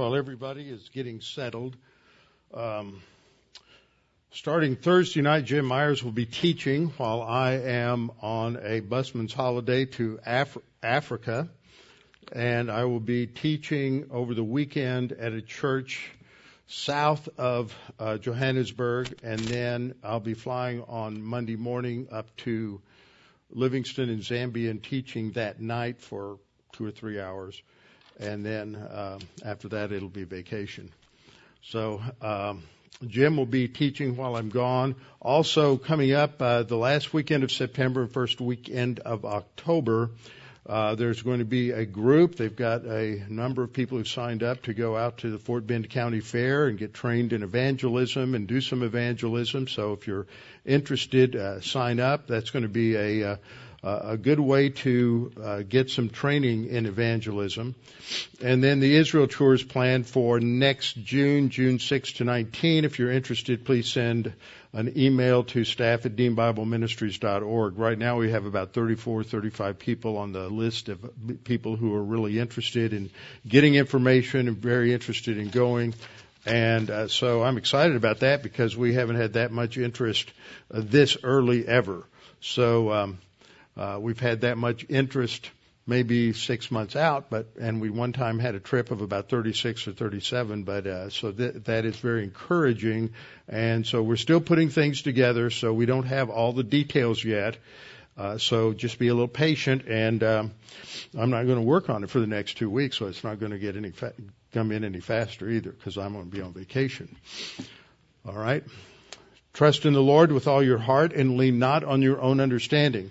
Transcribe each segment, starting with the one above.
while everybody is getting settled. Um, starting Thursday night, Jim Myers will be teaching while I am on a busman's holiday to Af- Africa. And I will be teaching over the weekend at a church south of uh, Johannesburg. And then I'll be flying on Monday morning up to Livingstone in Zambia and teaching that night for two or three hours and then uh, after that it'll be vacation. So um, Jim will be teaching while I'm gone. Also coming up uh, the last weekend of September and first weekend of October. Uh, there's going to be a group. They've got a number of people who've signed up to go out to the Fort Bend County Fair and get trained in evangelism and do some evangelism. So if you're interested, uh, sign up. That's going to be a a good way to uh, get some training in evangelism. And then the Israel tour is planned for next June, June 6 to 19. If you're interested, please send an email to staff at deanbibleministries.org. Right now we have about 34, 35 people on the list of people who are really interested in getting information and very interested in going. And uh, so I'm excited about that because we haven't had that much interest uh, this early ever. So um, uh, we've had that much interest maybe six months out, but and we one time had a trip of about 36 or 37, but uh, so th- that is very encouraging, and so we're still putting things together, so we don't have all the details yet. Uh, so just be a little patient, and um, I'm not going to work on it for the next two weeks, so it's not going to get any fa- come in any faster either, because I'm going to be on vacation. All right. Trust in the Lord with all your heart, and lean not on your own understanding.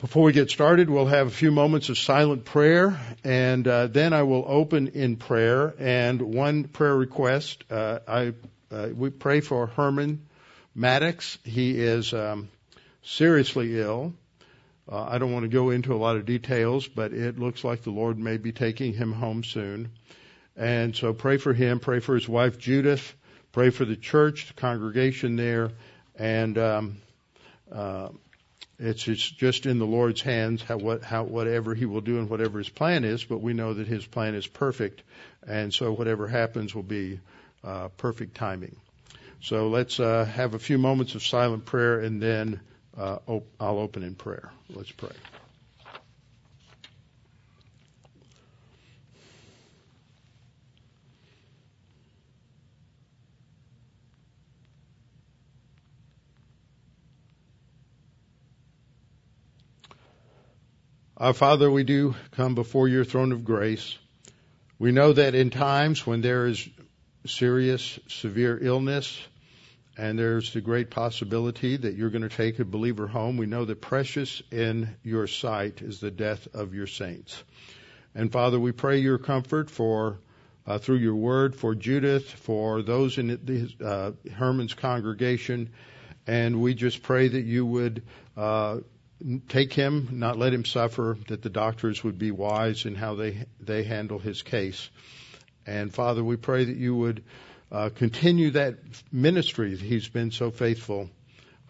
Before we get started, we'll have a few moments of silent prayer, and uh, then I will open in prayer. And one prayer request: uh, I uh, we pray for Herman Maddox. He is um, seriously ill. Uh, I don't want to go into a lot of details, but it looks like the Lord may be taking him home soon. And so pray for him. Pray for his wife Judith. Pray for the church, the congregation there, and. Um, uh, it's, it's just in the Lord's hands how, what, how, whatever He will do and whatever His plan is, but we know that His plan is perfect, and so whatever happens will be uh, perfect timing. So let's uh, have a few moments of silent prayer, and then uh, op- I'll open in prayer. Let's pray. Our Father, we do come before your throne of grace. We know that in times when there is serious, severe illness, and there's the great possibility that you're going to take a believer home, we know that precious in your sight is the death of your saints. And Father, we pray your comfort for uh, through your word for Judith, for those in the, uh, Herman's congregation, and we just pray that you would uh, take him, not let him suffer, that the doctors would be wise in how they, they handle his case. And Father, we pray that you would uh, continue that ministry. that He's been so faithful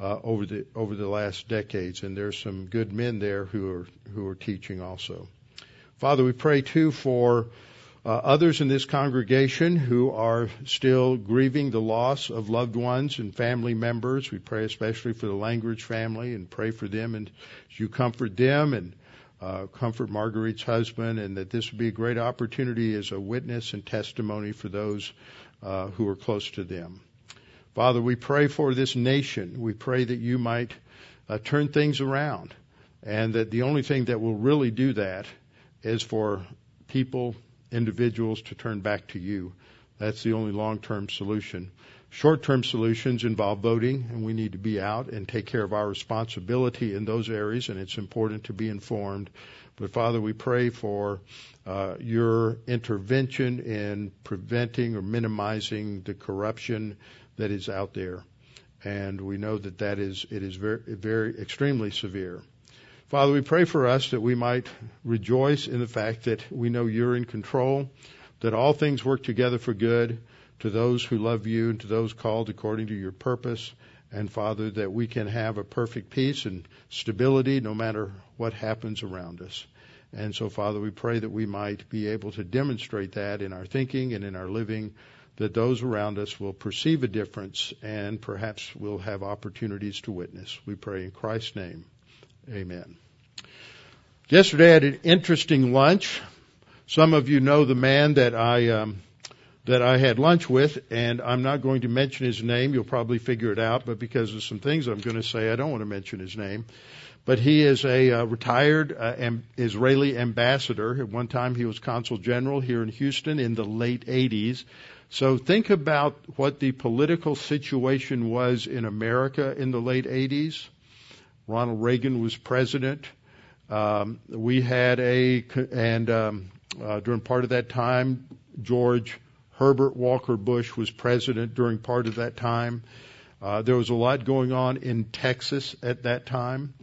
uh, over the over the last decades, and there's some good men there who are who are teaching also. Father, we pray too for uh, others in this congregation who are still grieving the loss of loved ones and family members. We pray especially for the Langridge family and pray for them and you comfort them and uh, comfort Marguerite's husband and that this would be a great opportunity as a witness and testimony for those uh, who are close to them. Father, we pray for this nation. We pray that you might uh, turn things around and that the only thing that will really do that is for people, individuals to turn back to you. That's the only long-term solution. Short-term solutions involve voting, and we need to be out and take care of our responsibility in those areas, and it's important to be informed. But Father, we pray for uh, your intervention in preventing or minimizing the corruption that is out there, and we know that that is it is very, very extremely severe. Father, we pray for us that we might rejoice in the fact that we know you're in control, that all things work together for good to those who love you and to those called according to your purpose. And Father, that we can have a perfect peace and stability no matter what happens around us. And so, Father, we pray that we might be able to demonstrate that in our thinking and in our living, that those around us will perceive a difference and perhaps will have opportunities to witness. We pray in Christ's name. Amen. Yesterday I had an interesting lunch. Some of you know the man that I um, that I had lunch with, and I'm not going to mention his name. You'll probably figure it out, but because of some things I'm going to say, I don't want to mention his name. But he is a uh, retired uh, am- Israeli ambassador. At one time, he was consul general here in Houston in the late 80s. So think about what the political situation was in America in the late 80s. Ronald Reagan was president. Um, we had a, and um, uh, during part of that time, George Herbert Walker Bush was president during part of that time. Uh, there was a lot going on in Texas at that time.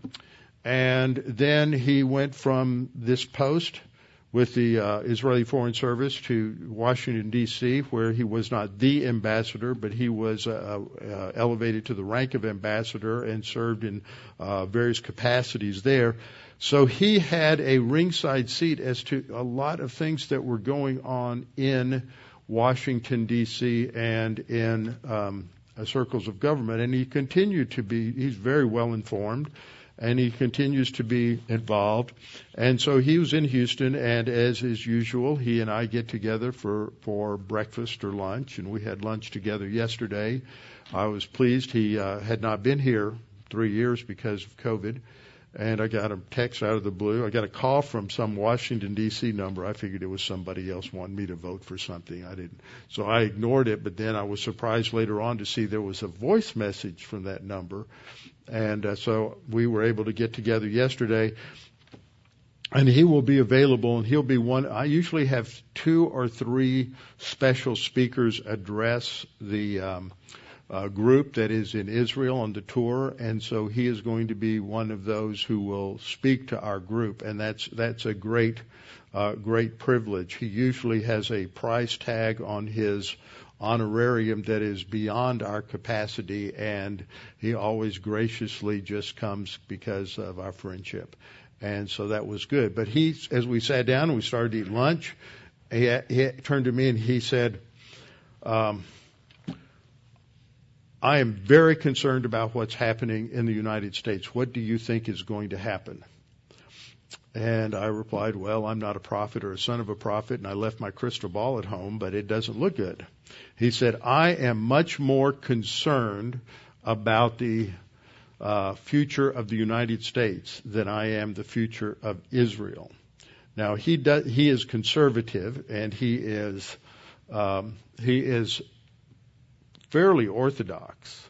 And then he went from this post with the uh, Israeli Foreign Service to Washington D.C., where he was not the ambassador, but he was uh, uh, elevated to the rank of ambassador and served in uh, various capacities there. So he had a ringside seat as to a lot of things that were going on in Washington D.C. and in um, circles of government, and he continued to be. He's very well informed and he continues to be involved. And so he was in Houston, and as is usual, he and I get together for for breakfast or lunch, and we had lunch together yesterday. I was pleased he uh, had not been here three years because of COVID. And I got a text out of the blue. I got a call from some Washington D.C. number. I figured it was somebody else wanting me to vote for something. I didn't, so I ignored it. But then I was surprised later on to see there was a voice message from that number, and uh, so we were able to get together yesterday. And he will be available, and he'll be one. I usually have two or three special speakers address the um, uh, group that is in Israel on the tour, and so he is going to be one of those who will speak to our group, and that's that's a great uh, great privilege. He usually has a price tag on his honorarium that is beyond our capacity, and he always graciously just comes because of our friendship. And so that was good. But he, as we sat down and we started to eat lunch, he, he turned to me and he said, um, I am very concerned about what's happening in the United States. What do you think is going to happen? And I replied, Well, I'm not a prophet or a son of a prophet, and I left my crystal ball at home, but it doesn't look good. He said, I am much more concerned about the uh, future of the United States than I am the future of Israel. Now he does, he is conservative and he is um, he is fairly orthodox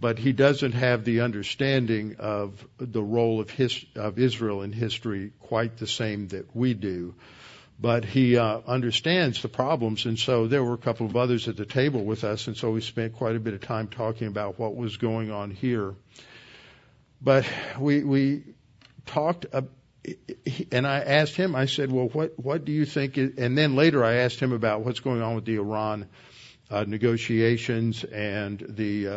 but he doesn't have the understanding of the role of, his, of Israel in history quite the same that we do. But he uh, understands the problems, and so there were a couple of others at the table with us, and so we spent quite a bit of time talking about what was going on here. But we we talked, uh, and I asked him. I said, "Well, what what do you think?" Is, and then later I asked him about what's going on with the Iran uh, negotiations and the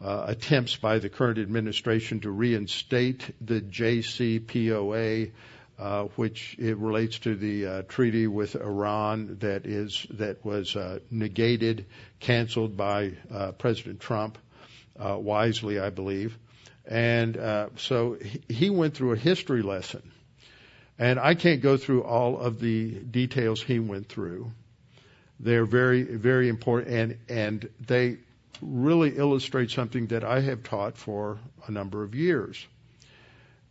uh, attempts by the current administration to reinstate the JCPOA, uh, which it relates to the uh, treaty with Iran that is that was uh, negated, canceled by uh, President Trump, uh, wisely, I believe. And uh so he went through a history lesson, and I can't go through all of the details he went through. They're very, very important, and and they really illustrate something that I have taught for a number of years.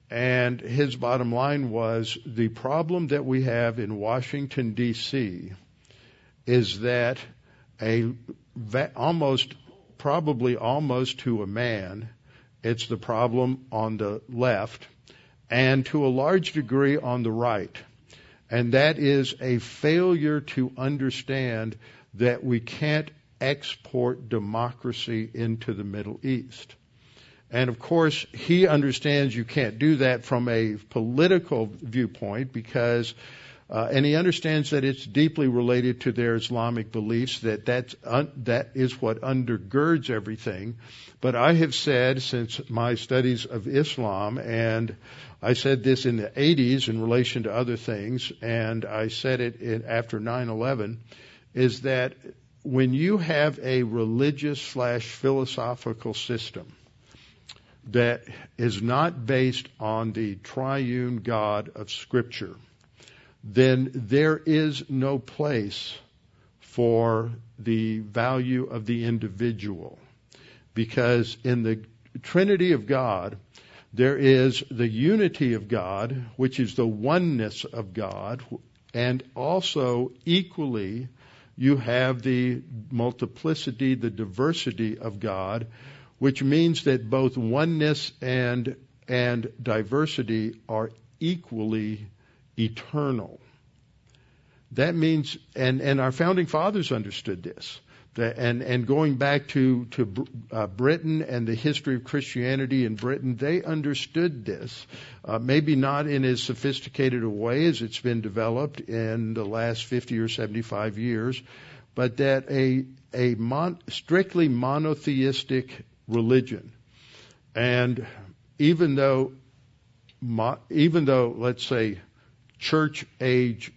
And his bottom line was the problem that we have in Washington, D.C. is that a almost, probably almost to a man, it's the problem on the left and to a large degree on the right. And that is a failure to understand that we can't export democracy into the Middle East. And of course, he understands you can't do that from a political viewpoint because, uh, and he understands that it's deeply related to their Islamic beliefs, that that's, un, that is what undergirds everything. But I have said since my studies of Islam, and I said this in the 80s in relation to other things, and I said it in, after 9-11, is that when you have a religious slash philosophical system that is not based on the triune God of Scripture, then there is no place for the value of the individual. Because in the Trinity of God, there is the unity of God, which is the oneness of God, and also equally you have the multiplicity, the diversity of God, which means that both oneness and and diversity are equally eternal. That means, and, and our founding fathers understood this. And, and going back to, to uh, Britain and the history of Christianity in Britain, they understood this. Uh, maybe not in as sophisticated a way as it's been developed in the last 50 or 75 years, but that a, a mon, strictly monotheistic religion. And even though, even though, let's say, church age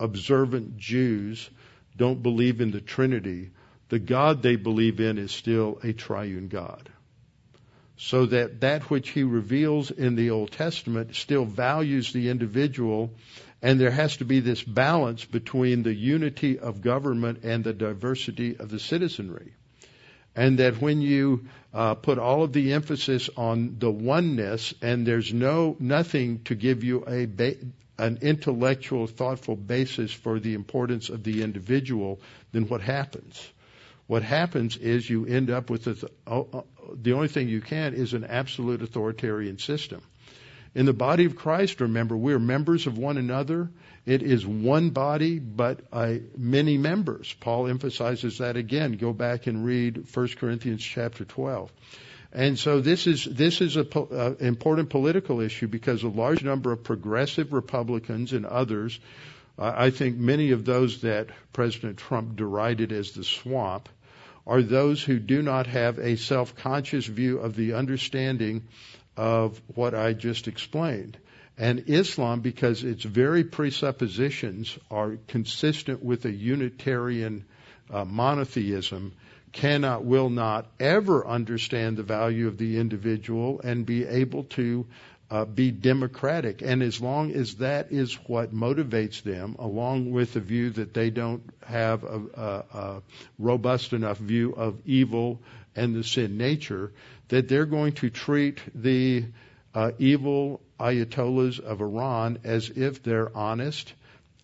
observant Jews don't believe in the Trinity, the God they believe in is still a triune God. So that that which he reveals in the Old Testament still values the individual and there has to be this balance between the unity of government and the diversity of the citizenry and that when you uh, put all of the emphasis on the oneness and there's no nothing to give you a ba- an intellectual thoughtful basis for the importance of the individual then what happens what happens is you end up with a, uh, uh, the only thing you can is an absolute authoritarian system in the body of Christ, remember, we're members of one another. It is one body, but uh, many members. Paul emphasizes that again. Go back and read 1 Corinthians chapter 12. And so this is this is an uh, important political issue because a large number of progressive Republicans and others, uh, I think many of those that President Trump derided as the swamp, are those who do not have a self-conscious view of the understanding of what I just explained. And Islam, because its very presuppositions are consistent with a Unitarian uh, monotheism, cannot, will not ever understand the value of the individual and be able to uh, be democratic. And as long as that is what motivates them, along with the view that they don't have a, a, a robust enough view of evil and the sin nature, that they're going to treat the uh, evil ayatollahs of Iran as if they're honest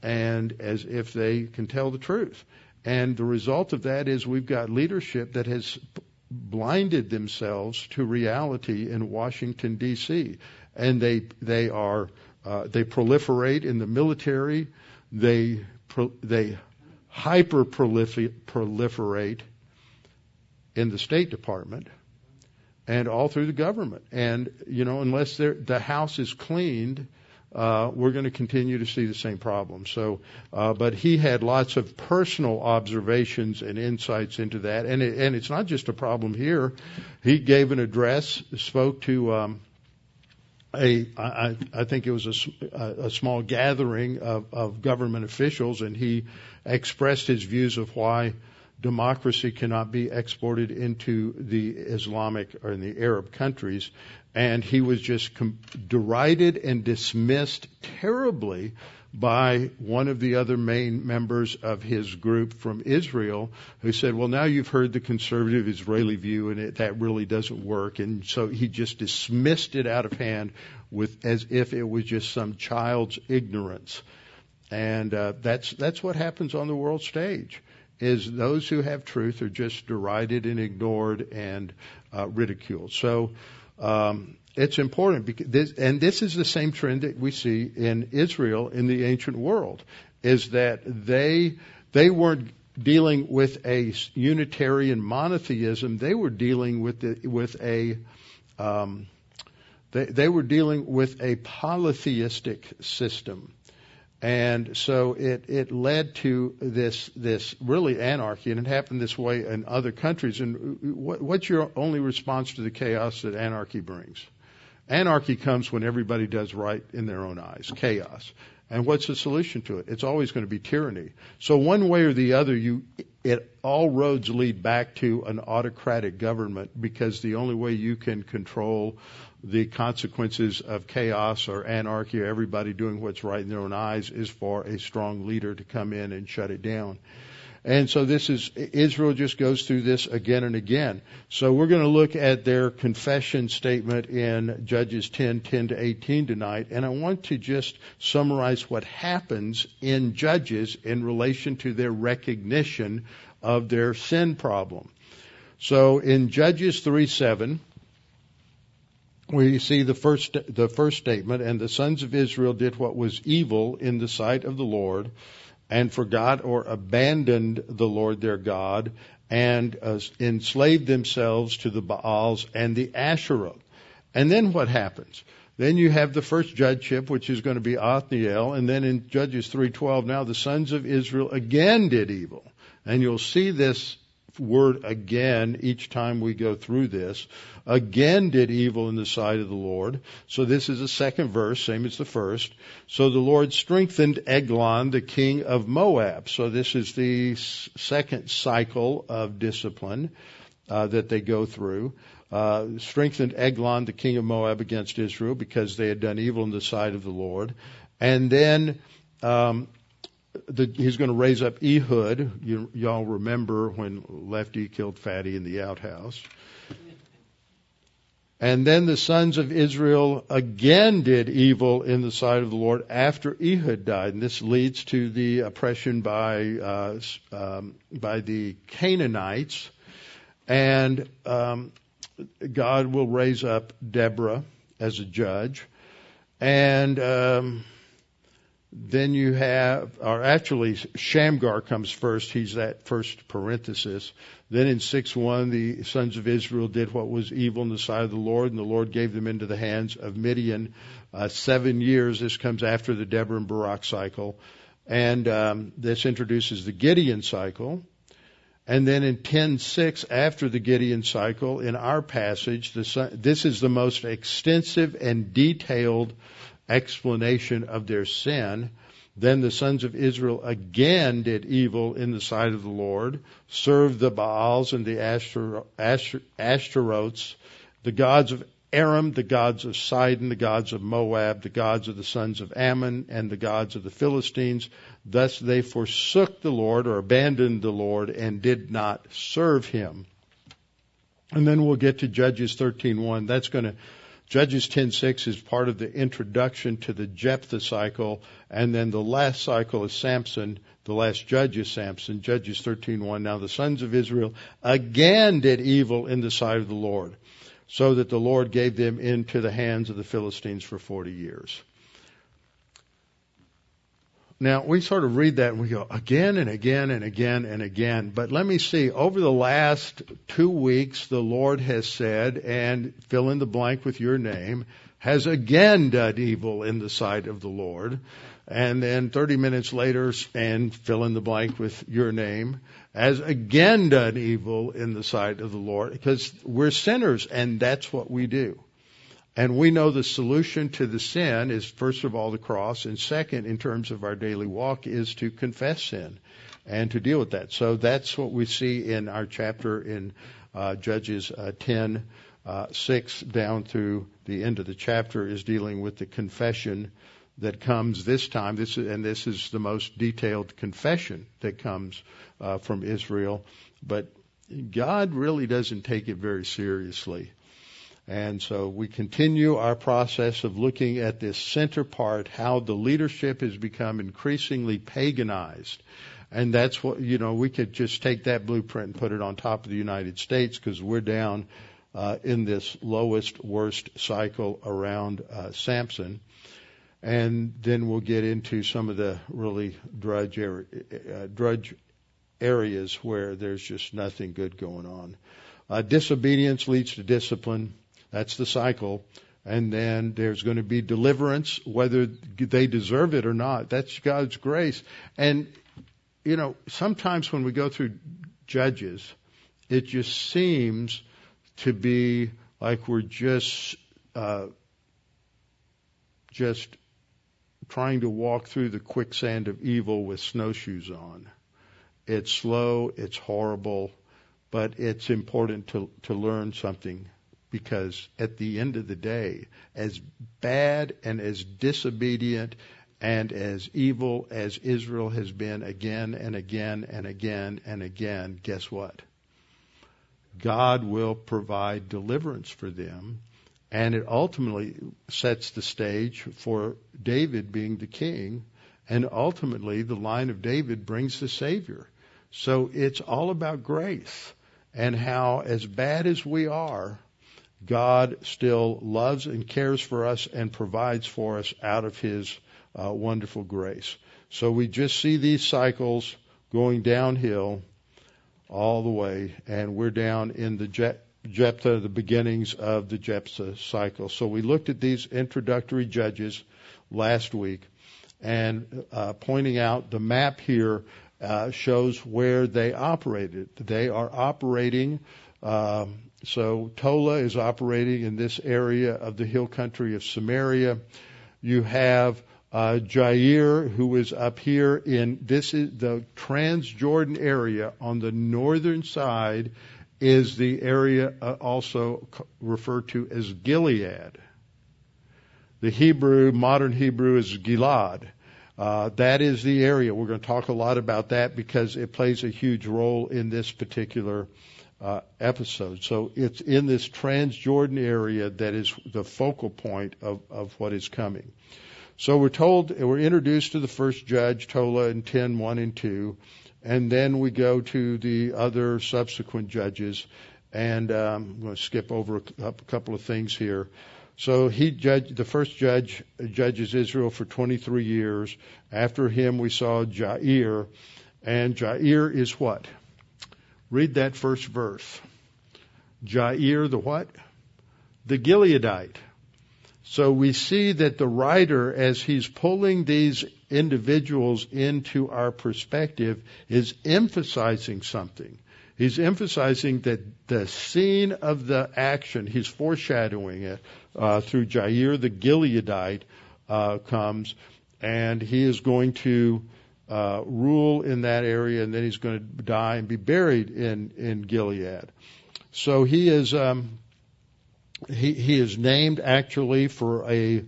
and as if they can tell the truth. And the result of that is we've got leadership that has blinded themselves to reality in Washington D.C. and they they are uh, they proliferate in the military, they pro, they hyper proliferate in the State Department and all through the government. And, you know, unless the house is cleaned, uh, we're going to continue to see the same problem. So, uh, but he had lots of personal observations and insights into that, and it, and it's not just a problem here. He gave an address, spoke to um, a I, I think it was a, a small gathering of, of government officials, and he expressed his views of why democracy cannot be exported into the Islamic or in the Arab countries. And he was just com- derided and dismissed terribly by one of the other main members of his group from Israel who said, well, now you've heard the conservative Israeli view and it, that really doesn't work. And so he just dismissed it out of hand with, as if it was just some child's ignorance. And, uh, that's, that's what happens on the world stage is those who have truth are just derided and ignored and uh, ridiculed. So, um, it's important because this, and this is the same trend that we see in Israel in the ancient world, is that they they weren't dealing with a Unitarian monotheism. They were dealing with the, with a um, they, they were dealing with a polytheistic system. And so it, it led to this, this really anarchy, and it happened this way in other countries. And what, what's your only response to the chaos that anarchy brings? Anarchy comes when everybody does right in their own eyes, chaos. And what's the solution to it? It's always going to be tyranny. So one way or the other, you, it, all roads lead back to an autocratic government because the only way you can control the consequences of chaos or anarchy or everybody doing what's right in their own eyes is for a strong leader to come in and shut it down. And so this is, Israel just goes through this again and again. So we're going to look at their confession statement in Judges 10, 10 to 18 tonight. And I want to just summarize what happens in Judges in relation to their recognition of their sin problem. So in Judges 3, 7, we see the first, the first statement, and the sons of Israel did what was evil in the sight of the Lord and forgot or abandoned the Lord their God and uh, enslaved themselves to the Baals and the Asherah. And then what happens? Then you have the first judgeship, which is going to be Othniel, and then in Judges 3:12, now the sons of Israel again did evil. And you'll see this word again each time we go through this. Again did evil in the sight of the Lord. So this is the second verse, same as the first. So the Lord strengthened Eglon, the king of Moab. So this is the second cycle of discipline uh, that they go through. Uh, strengthened Eglon, the king of Moab, against Israel because they had done evil in the sight of the Lord. And then um, the, he's going to raise up Ehud. You, y'all remember when Lefty killed Fatty in the outhouse. And then the sons of Israel again did evil in the sight of the Lord after Ehud died, and this leads to the oppression by uh, um, by the Canaanites. And um, God will raise up Deborah as a judge, and um, then you have, or actually Shamgar comes first. He's that first parenthesis. Then in 6-1, the sons of Israel did what was evil in the sight of the Lord, and the Lord gave them into the hands of Midian. Uh, seven years, this comes after the Deborah and Barak cycle. And um, this introduces the Gideon cycle. And then in 10:6, after the Gideon cycle, in our passage, the, this is the most extensive and detailed explanation of their sin. Then the sons of Israel again did evil in the sight of the Lord, served the Baals and the Ashtaroths, the gods of Aram, the gods of Sidon, the gods of Moab, the gods of the sons of Ammon, and the gods of the Philistines. Thus they forsook the Lord or abandoned the Lord and did not serve him. And then we'll get to Judges 13:1. That's going to Judges 10:6 is part of the introduction to the Jephthah cycle, and then the last cycle is Samson. The last judge is Samson. Judges 13:1. Now the sons of Israel again did evil in the sight of the Lord, so that the Lord gave them into the hands of the Philistines for 40 years. Now, we sort of read that and we go again and again and again and again. But let me see. Over the last two weeks, the Lord has said, and fill in the blank with your name, has again done evil in the sight of the Lord. And then 30 minutes later, and fill in the blank with your name, has again done evil in the sight of the Lord. Because we're sinners and that's what we do. And we know the solution to the sin is first of all the cross, and second, in terms of our daily walk, is to confess sin and to deal with that. So that's what we see in our chapter in uh, Judges uh, 10, uh, 6 down through the end of the chapter is dealing with the confession that comes this time. This is, and this is the most detailed confession that comes uh, from Israel. But God really doesn't take it very seriously. And so we continue our process of looking at this center part, how the leadership has become increasingly paganized. And that's what, you know, we could just take that blueprint and put it on top of the United States because we're down uh, in this lowest, worst cycle around uh, Samson. And then we'll get into some of the really drudge, er- uh, drudge areas where there's just nothing good going on. Uh, disobedience leads to discipline. That's the cycle. And then there's going to be deliverance, whether they deserve it or not. That's God's grace. And, you know, sometimes when we go through judges, it just seems to be like we're just, uh, just trying to walk through the quicksand of evil with snowshoes on. It's slow, it's horrible, but it's important to, to learn something because at the end of the day, as bad and as disobedient and as evil as Israel has been again and again and again and again, guess what? God will provide deliverance for them. And it ultimately sets the stage for David being the king. And ultimately, the line of David brings the Savior. So it's all about grace and how, as bad as we are, God still loves and cares for us and provides for us out of His uh, wonderful grace. So we just see these cycles going downhill all the way, and we're down in the Je- Jephthah, the beginnings of the Jephthah cycle. So we looked at these introductory judges last week, and uh, pointing out the map here uh, shows where they operated. They are operating. Um, so Tola is operating in this area of the hill country of Samaria. You have uh, Jair, who is up here in this is the Transjordan area on the northern side, is the area uh, also referred to as Gilead. The Hebrew, modern Hebrew, is Gilad. Uh, that is the area. We're going to talk a lot about that because it plays a huge role in this particular uh, episode. So it's in this Transjordan area that is the focal point of, of what is coming. So we're told, we're introduced to the first judge, Tola, in 10, 1 and 2, and then we go to the other subsequent judges, and um, I'm going to skip over a, a couple of things here. So he judged, the first judge judges Israel for 23 years. After him, we saw Jair. And Jair is what? Read that first verse. Jair the what? The Gileadite. So we see that the writer, as he's pulling these individuals into our perspective, is emphasizing something. He's emphasizing that the scene of the action, he's foreshadowing it uh, through Jair the Gileadite uh, comes, and he is going to uh, rule in that area, and then he's going to die and be buried in in Gilead. So he is um, he he is named actually for a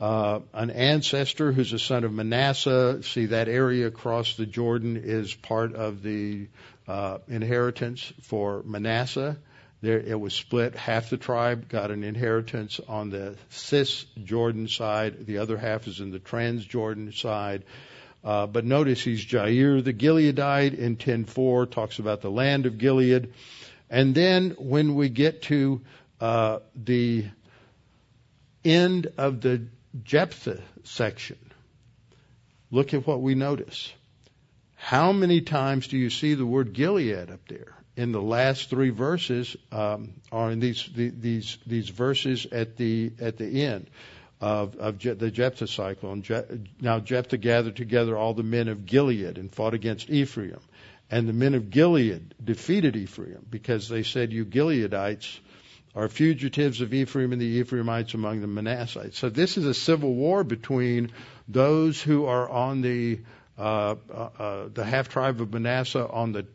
uh, an ancestor who's a son of Manasseh. See that area across the Jordan is part of the uh, inheritance for Manasseh. There, it was split. Half the tribe got an inheritance on the Cisjordan side. The other half is in the Transjordan side. Uh, but notice he's Jair the Gileadite in 10:4 talks about the land of Gilead, and then when we get to uh, the end of the Jephthah section, look at what we notice. How many times do you see the word Gilead up there? In the last three verses, um, or in these these these verses at the at the end of, of Je- the Jephthah cycle. And Je- now Jephthah gathered together all the men of Gilead and fought against Ephraim. And the men of Gilead defeated Ephraim because they said, "You Gileadites are fugitives of Ephraim and the Ephraimites among the Manassites." So this is a civil war between those who are on the uh, uh, uh, the half tribe of Manasseh on the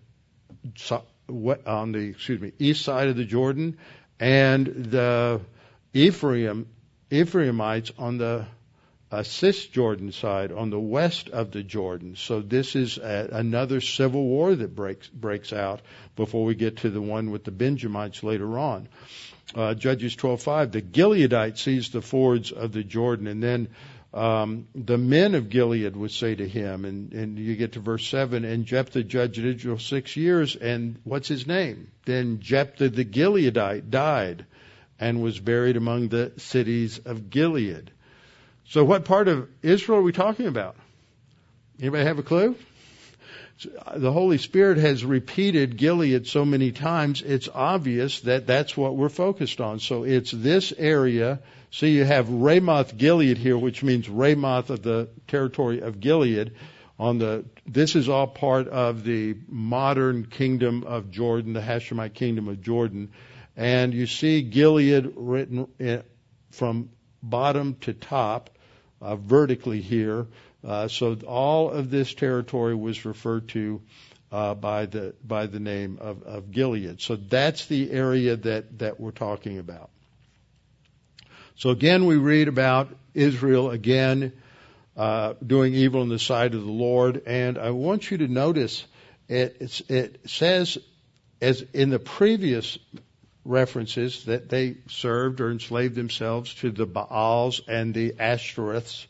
on the excuse me east side of the Jordan, and the Ephraim Ephraimites on the uh, Cisjordan side on the west of the Jordan. So this is a, another civil war that breaks breaks out before we get to the one with the Benjamites later on. Uh, Judges 12:5, the Gileadite sees the fords of the Jordan, and then um, the men of Gilead would say to him, and, and you get to verse 7, and Jephthah judged Israel six years, and what's his name? Then Jephthah the Gileadite died and was buried among the cities of Gilead. So what part of Israel are we talking about? Anybody have a clue? Uh, the Holy Spirit has repeated Gilead so many times, it's obvious that that's what we're focused on. So it's this area so you have Ramoth Gilead here, which means Ramoth of the territory of Gilead. On the, this is all part of the modern kingdom of Jordan, the Hashemite kingdom of Jordan. And you see Gilead written from bottom to top, uh, vertically here. Uh, so all of this territory was referred to uh, by the by the name of, of Gilead. So that's the area that that we're talking about. So again, we read about Israel again uh, doing evil in the sight of the Lord, and I want you to notice it, it says, as in the previous references, that they served or enslaved themselves to the Baals and the Ashtoreths.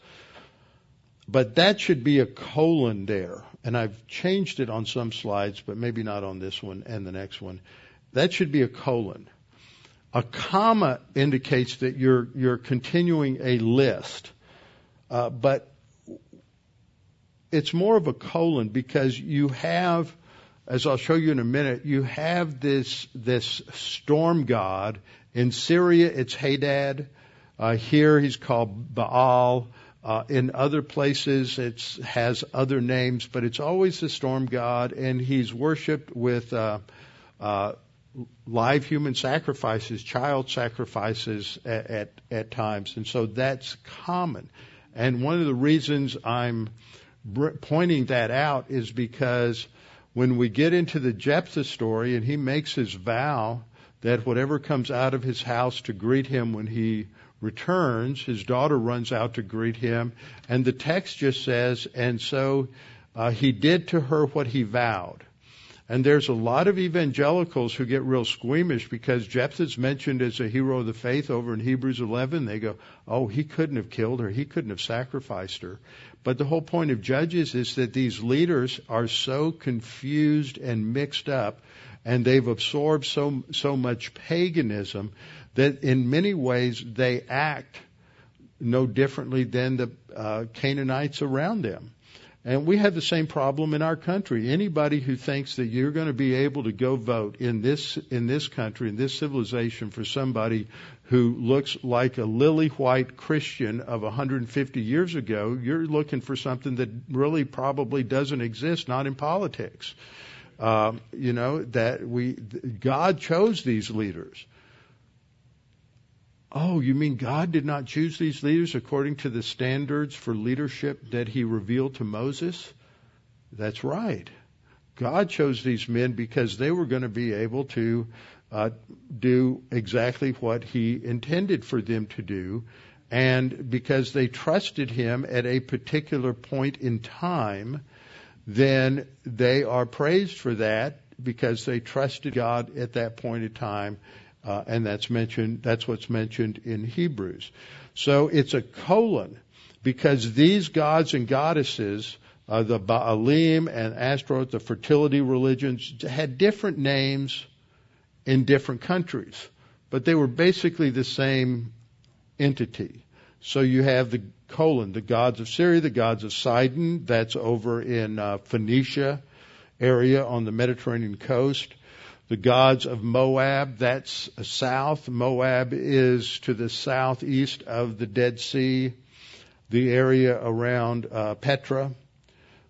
But that should be a colon there. And I've changed it on some slides, but maybe not on this one and the next one. That should be a colon. A comma indicates that you're, you're continuing a list. Uh, but it's more of a colon because you have, as I'll show you in a minute, you have this, this storm god. In Syria, it's Hadad. Uh, here he's called Baal. Uh, in other places, it has other names, but it's always the storm god, and he's worshipped with uh, uh, live human sacrifices, child sacrifices at, at, at times. And so that's common. And one of the reasons I'm pointing that out is because when we get into the Jephthah story and he makes his vow that whatever comes out of his house to greet him when he returns, his daughter runs out to greet him, and the text just says, and so uh, he did to her what he vowed. And there's a lot of evangelicals who get real squeamish because Jephthah's mentioned as a hero of the faith over in Hebrews 11. They go, oh, he couldn't have killed her. He couldn't have sacrificed her. But the whole point of Judges is that these leaders are so confused and mixed up and they've absorbed so, so much paganism that in many ways they act no differently than the uh, Canaanites around them. And we have the same problem in our country. Anybody who thinks that you're going to be able to go vote in this in this country in this civilization for somebody who looks like a lily white Christian of 150 years ago, you're looking for something that really probably doesn't exist, not in politics. Uh, you know that we God chose these leaders. Oh, you mean God did not choose these leaders according to the standards for leadership that he revealed to Moses? That's right. God chose these men because they were going to be able to uh, do exactly what he intended for them to do, and because they trusted him at a particular point in time, then they are praised for that because they trusted God at that point in time uh, and that's mentioned, that's what's mentioned in Hebrews. So it's a colon because these gods and goddesses, uh, the Baalim and Ashtaroth, the fertility religions, had different names in different countries, but they were basically the same entity. So you have the colon, the gods of Syria, the gods of Sidon, that's over in uh, Phoenicia area on the Mediterranean coast the gods of Moab, that's south. Moab is to the southeast of the Dead Sea, the area around uh, Petra.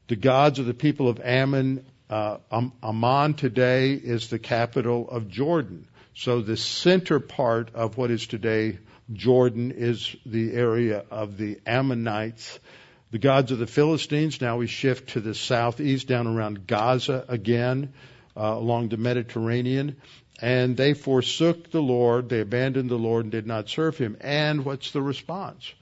The gods of the people of Ammon, uh, Amman today is the capital of Jordan. So the center part of what is today Jordan is the area of the Ammonites. The gods of the Philistines, now we shift to the southeast down around Gaza again uh, along the Mediterranean. And they forsook the Lord, they abandoned the Lord and did not serve him. And what's the response?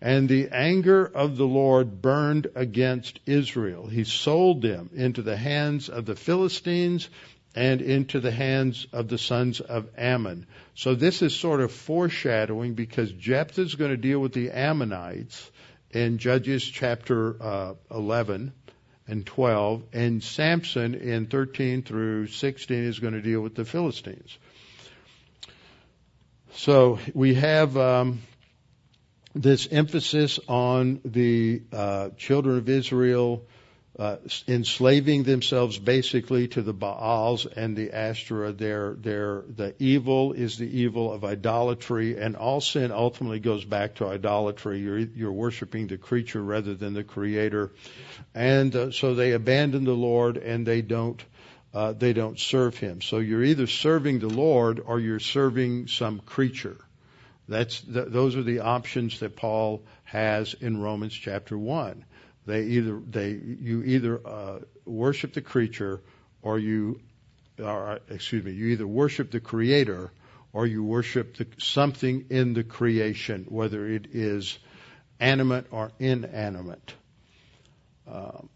And the anger of the Lord burned against Israel. He sold them into the hands of the Philistines and into the hands of the sons of Ammon. So this is sort of foreshadowing because Jephthah is going to deal with the Ammonites in Judges chapter uh, 11 and 12, and Samson in 13 through 16 is going to deal with the Philistines. So we have um, this emphasis on the uh, children of Israel uh, enslaving themselves basically to the Baals and the Ashtoreth. Their, their, the evil is the evil of idolatry, and all sin ultimately goes back to idolatry. You're, you're worshiping the creature rather than the Creator, and uh, so they abandon the Lord and they don't. Uh, they don't serve him. So you're either serving the Lord or you're serving some creature. That's th- those are the options that Paul has in Romans chapter one. They either they you either uh, worship the creature or you or excuse me you either worship the creator or you worship the, something in the creation, whether it is animate or inanimate. Um,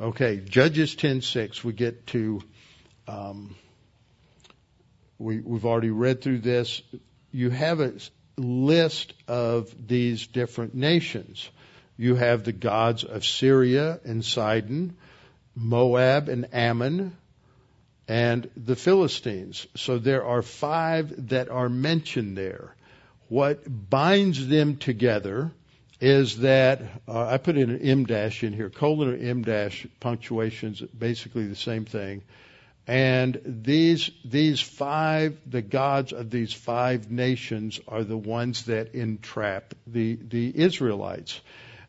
okay, Judges ten six. We get to um, we, we've already read through this. You have a list of these different nations. You have the gods of Syria and Sidon, Moab and Ammon, and the Philistines. So there are five that are mentioned there. What binds them together is that uh, I put in an M dash in here. Colon or M dash punctuation is basically the same thing. And these, these five, the gods of these five nations are the ones that entrap the, the Israelites.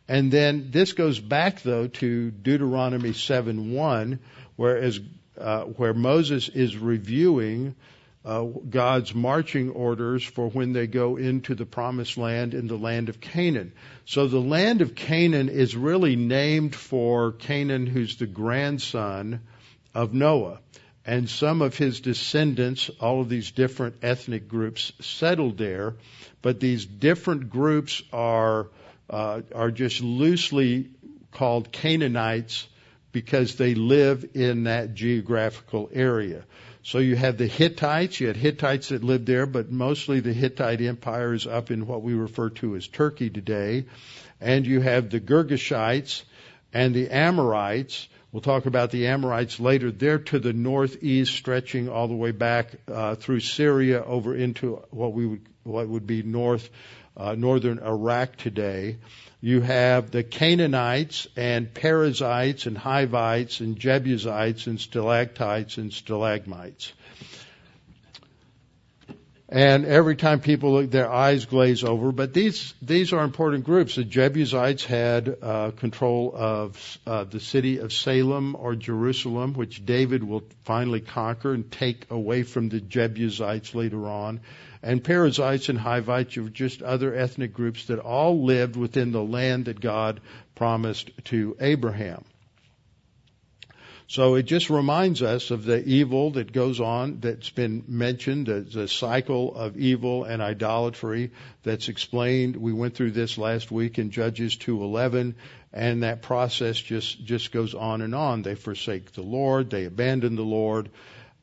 And then this goes back though to Deuteronomy 7:1, whereas uh, where Moses is reviewing uh, God's marching orders for when they go into the promised land in the land of Canaan. So the land of Canaan is really named for Canaan, who's the grandson of Noah and some of his descendants, all of these different ethnic groups, settled there. But these different groups are uh, are just loosely called Canaanites because they live in that geographical area. So you have the Hittites, you had Hittites that lived there, but mostly the Hittite Empire is up in what we refer to as Turkey today. And you have the Girgashites and the Amorites, We'll talk about the Amorites later. They're to the northeast, stretching all the way back uh, through Syria over into what we would what would be north uh, northern Iraq today. You have the Canaanites and Perizzites and Hivites and Jebusites and stalactites and stalagmites. And every time people look, their eyes glaze over. But these these are important groups. The Jebusites had uh, control of uh, the city of Salem or Jerusalem, which David will finally conquer and take away from the Jebusites later on. And Perizzites and Hivites are just other ethnic groups that all lived within the land that God promised to Abraham. So it just reminds us of the evil that goes on that's been mentioned, the, the cycle of evil and idolatry that's explained. We went through this last week in Judges 2:11 and that process just just goes on and on. They forsake the Lord, they abandon the Lord,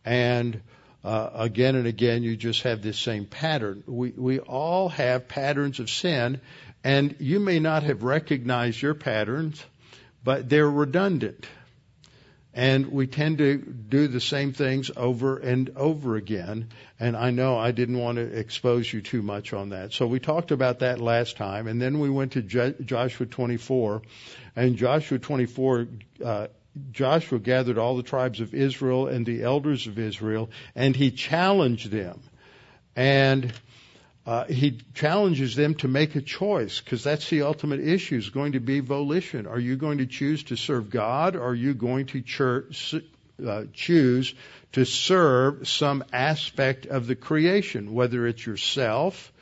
and uh, again and again you just have this same pattern. We we all have patterns of sin, and you may not have recognized your patterns, but they're redundant. And we tend to do the same things over and over again. And I know I didn't want to expose you too much on that. So we talked about that last time. And then we went to Joshua 24. And Joshua 24, uh, Joshua gathered all the tribes of Israel and the elders of Israel, and he challenged them. And uh, he challenges them to make a choice because that's the ultimate issue is going to be volition. Are you going to choose to serve God or are you going to church, uh, choose to serve some aspect of the creation, whether it's yourself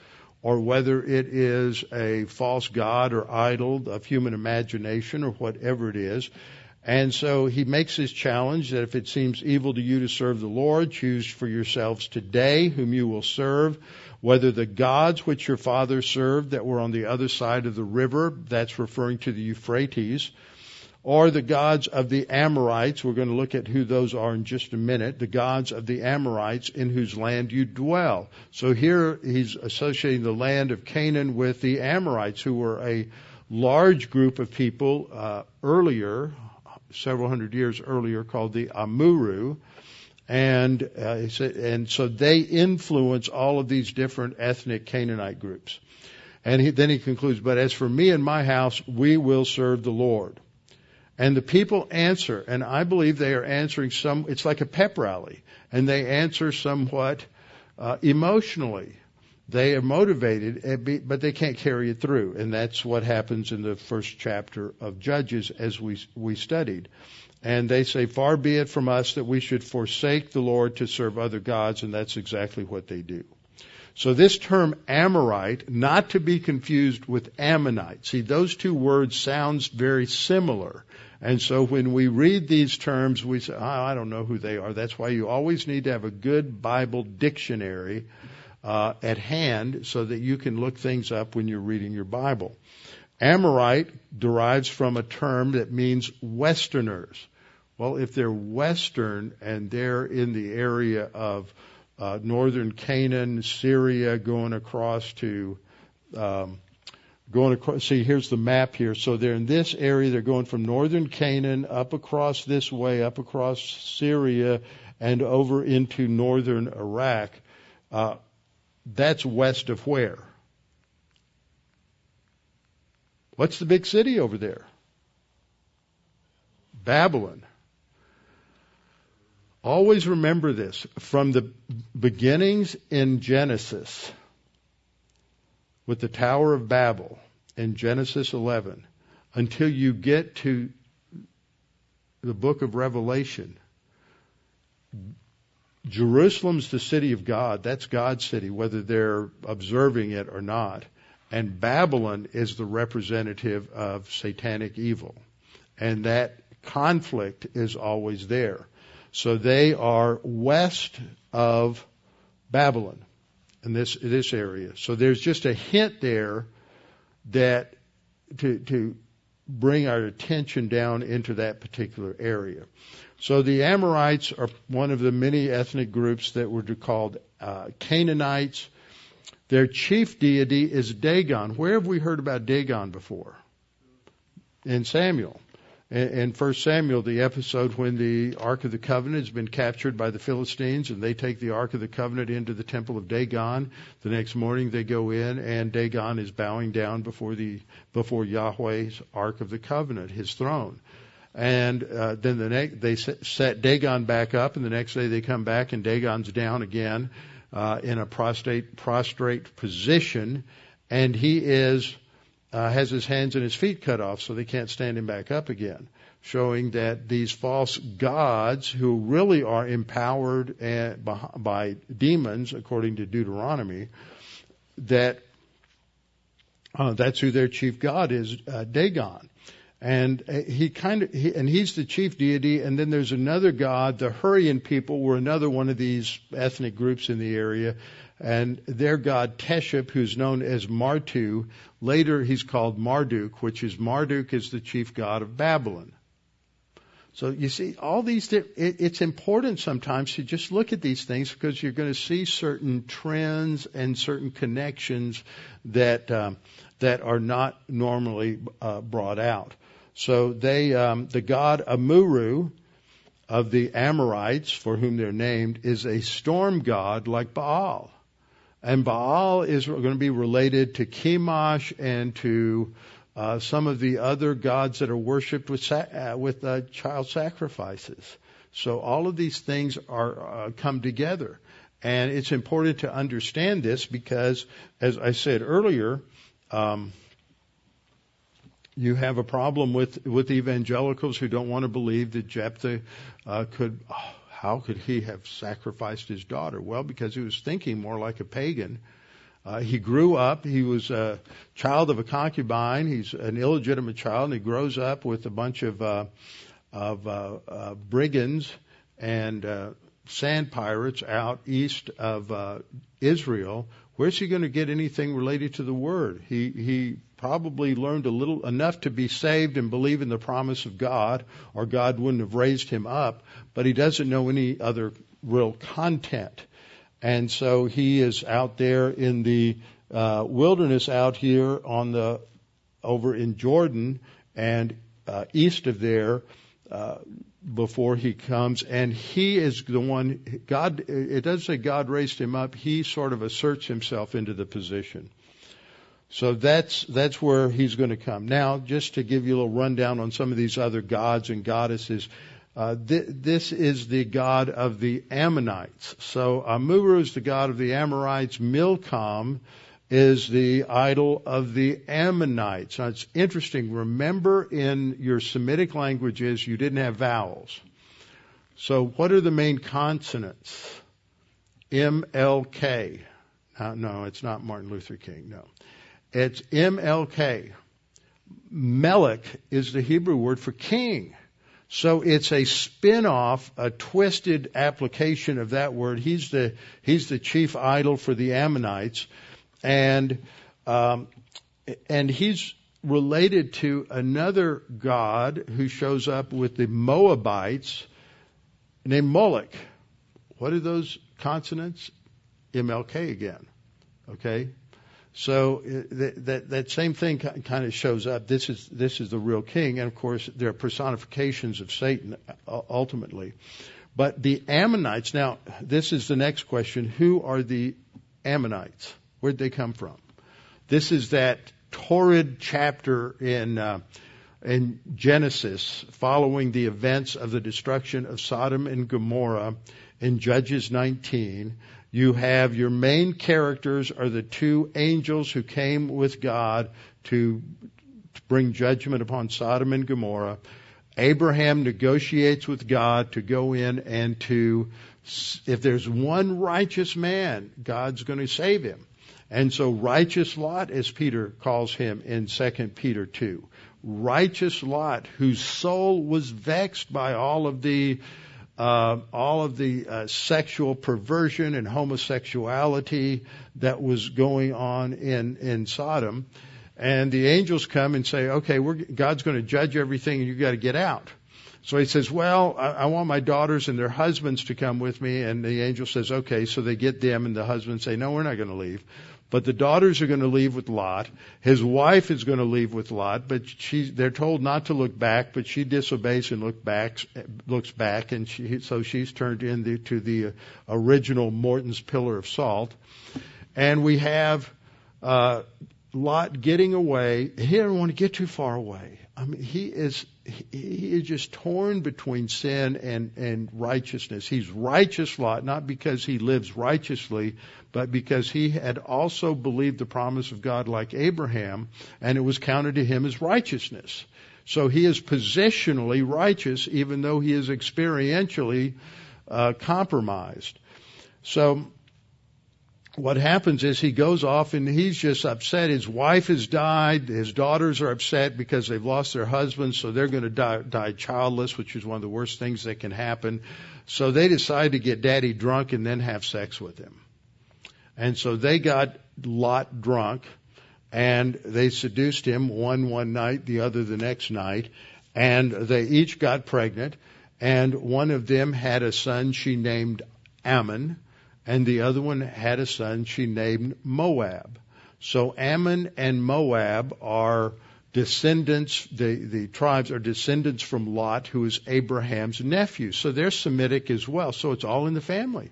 or whether it is a false god or idol of human imagination or whatever it is. And so he makes his challenge that if it seems evil to you to serve the Lord, choose for yourselves today whom you will serve, whether the gods which your father served that were on the other side of the river, that's referring to the Euphrates, or the gods of the Amorites. We're going to look at who those are in just a minute. The gods of the Amorites in whose land you dwell. So here he's associating the land of Canaan with the Amorites, who were a large group of people uh, earlier, several hundred years earlier, called the Amuru. And, uh, and so they influence all of these different ethnic Canaanite groups. And he, then he concludes, but as for me and my house, we will serve the Lord. And the people answer, and I believe they are answering some, it's like a pep rally, and they answer somewhat uh, emotionally. They are motivated, eh, but they can't carry it through. And that's what happens in the first chapter of Judges as we, we studied. And they say, far be it from us that we should forsake the Lord to serve other gods, and that's exactly what they do. So this term Amorite, not to be confused with Ammonite. See, those two words sounds very similar. And so when we read these terms, we say, oh, I don't know who they are. That's why you always need to have a good Bible dictionary uh, at hand so that you can look things up when you're reading your Bible. Amorite derives from a term that means Westerners. Well, if they're Western and they're in the area of uh, northern Canaan, Syria, going across to um, going across. See, here's the map here. So they're in this area. They're going from northern Canaan up across this way, up across Syria, and over into northern Iraq. Uh, that's west of where? What's the big city over there? Babylon. Always remember this. From the beginnings in Genesis, with the Tower of Babel in Genesis 11 until you get to the book of Revelation. Jerusalem's the city of God. That's God's city, whether they're observing it or not. And Babylon is the representative of satanic evil. And that conflict is always there. So they are west of Babylon in this this area. So there's just a hint there that to to bring our attention down into that particular area. So the Amorites are one of the many ethnic groups that were called uh, Canaanites. Their chief deity is Dagon. Where have we heard about Dagon before? In Samuel in First Samuel, the episode when the Ark of the Covenant has been captured by the Philistines and they take the Ark of the Covenant into the temple of Dagon. The next morning they go in and Dagon is bowing down before the, before Yahweh's Ark of the Covenant, his throne. And uh, then the next, they set Dagon back up, and the next day they come back, and Dagon's down again uh, in a prostrate prostrate position, and he is uh, has his hands and his feet cut off so they can't stand him back up again, showing that these false gods, who really are empowered by demons, according to Deuteronomy, that uh, that's who their chief god is, uh, Dagon. And uh, he kind of, he, and he's the chief deity. And then there's another god. The Hurrian people were another one of these ethnic groups in the area and their god Teshub, who's known as Martu. Later, he's called Marduk, which is Marduk is the chief god of Babylon. So you see, all these, it's important sometimes to just look at these things because you're going to see certain trends and certain connections that um, that are not normally uh, brought out. So they, um, the god Amuru of the Amorites, for whom they're named, is a storm god like Baal. And Baal is going to be related to Chemosh and to uh, some of the other gods that are worshipped with uh, with uh, child sacrifices. So all of these things are uh, come together, and it's important to understand this because, as I said earlier, um, you have a problem with with evangelicals who don't want to believe that Jephthah uh, could. Oh, how could he have sacrificed his daughter? Well, because he was thinking more like a pagan. Uh, he grew up. He was a child of a concubine. He's an illegitimate child, and he grows up with a bunch of uh, of uh, uh, brigands and uh, sand pirates out east of uh, Israel. Where's he going to get anything related to the word? He he probably learned a little enough to be saved and believe in the promise of God, or God wouldn't have raised him up. But he doesn't know any other real content, and so he is out there in the uh, wilderness out here on the over in Jordan and uh, east of there. Uh, before he comes, and he is the one. God, it doesn't say God raised him up. He sort of asserts himself into the position. So that's that's where he's going to come. Now, just to give you a little rundown on some of these other gods and goddesses, uh, th- this is the god of the Ammonites. So Amuru is the god of the Amorites. Milcom is the idol of the Ammonites. Now it's interesting. Remember in your Semitic languages, you didn't have vowels. So what are the main consonants? M, L, K. Uh, no, it's not Martin Luther King. No. It's M, L, K. Melech is the Hebrew word for king. So it's a spin-off, a twisted application of that word. He's the, he's the chief idol for the Ammonites and um, and he's related to another god who shows up with the Moabites named Moloch. What are those consonants? MLK again. Okay, so uh, that, that, that same thing kind of shows up. This is this is the real king, and of course they're personifications of Satan uh, ultimately. But the Ammonites. Now, this is the next question: Who are the Ammonites? Where'd they come from? This is that torrid chapter in uh, in Genesis following the events of the destruction of Sodom and Gomorrah in Judges 19. You have your main characters are the two angels who came with God to, to bring judgment upon Sodom and Gomorrah. Abraham negotiates with God to go in and to, if there's one righteous man, God's going to save him. And so righteous Lot, as Peter calls him in 2 Peter 2, righteous Lot, whose soul was vexed by all of the uh, all of the uh, sexual perversion and homosexuality that was going on in in Sodom, and the angels come and say, "Okay, God's going to judge everything, and you got to get out." So he says, "Well, I, I want my daughters and their husbands to come with me." And the angel says, "Okay." So they get them, and the husbands say, "No, we're not going to leave." But the daughters are going to leave with Lot. His wife is going to leave with Lot, but she, they're told not to look back, but she disobeys and look back, looks back, and she, so she's turned into the original Morton's pillar of salt. And we have uh, Lot getting away. He didn't want to get too far away. I mean, he is he is just torn between sin and and righteousness. He's righteous Lot, not because he lives righteously, but because he had also believed the promise of God like Abraham, and it was counted to him as righteousness. So he is positionally righteous, even though he is experientially uh, compromised. So what happens is he goes off and he's just upset. His wife has died. His daughters are upset because they've lost their husbands, so they're going to die, die childless, which is one of the worst things that can happen. So they decide to get daddy drunk and then have sex with him. And so they got Lot drunk and they seduced him one one night, the other the next night, and they each got pregnant. And one of them had a son she named Ammon and the other one had a son she named Moab. So Ammon and Moab are descendants, the, the tribes are descendants from Lot, who is Abraham's nephew. So they're Semitic as well. So it's all in the family.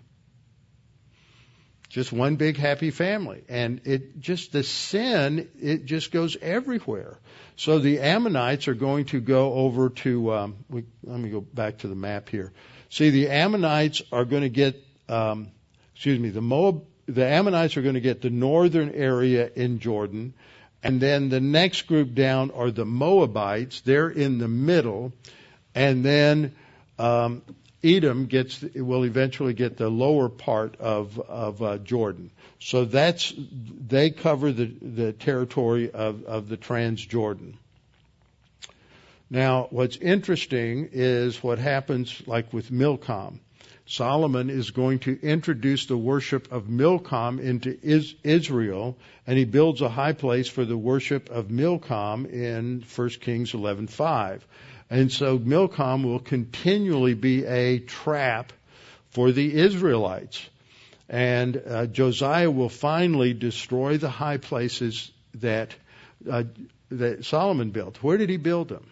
Just one big happy family. And it just, the sin, it just goes everywhere. So the Ammonites are going to go over to, um, we, let me go back to the map here. See, the Ammonites are going to get, um, excuse me, the Moab, the Ammonites are going to get the northern area in Jordan, and then the next group down are the Moabites. They're in the middle, and then um, Edom gets will eventually get the lower part of of uh, Jordan. So that's they cover the the territory of of the Transjordan. Now, what's interesting is what happens like with Milcom. Solomon is going to introduce the worship of Milcom into Israel, and he builds a high place for the worship of Milcom in 1 Kings 11:5. And so Milcom will continually be a trap for the Israelites. And uh, Josiah will finally destroy the high places that uh, that Solomon built. Where did he build them?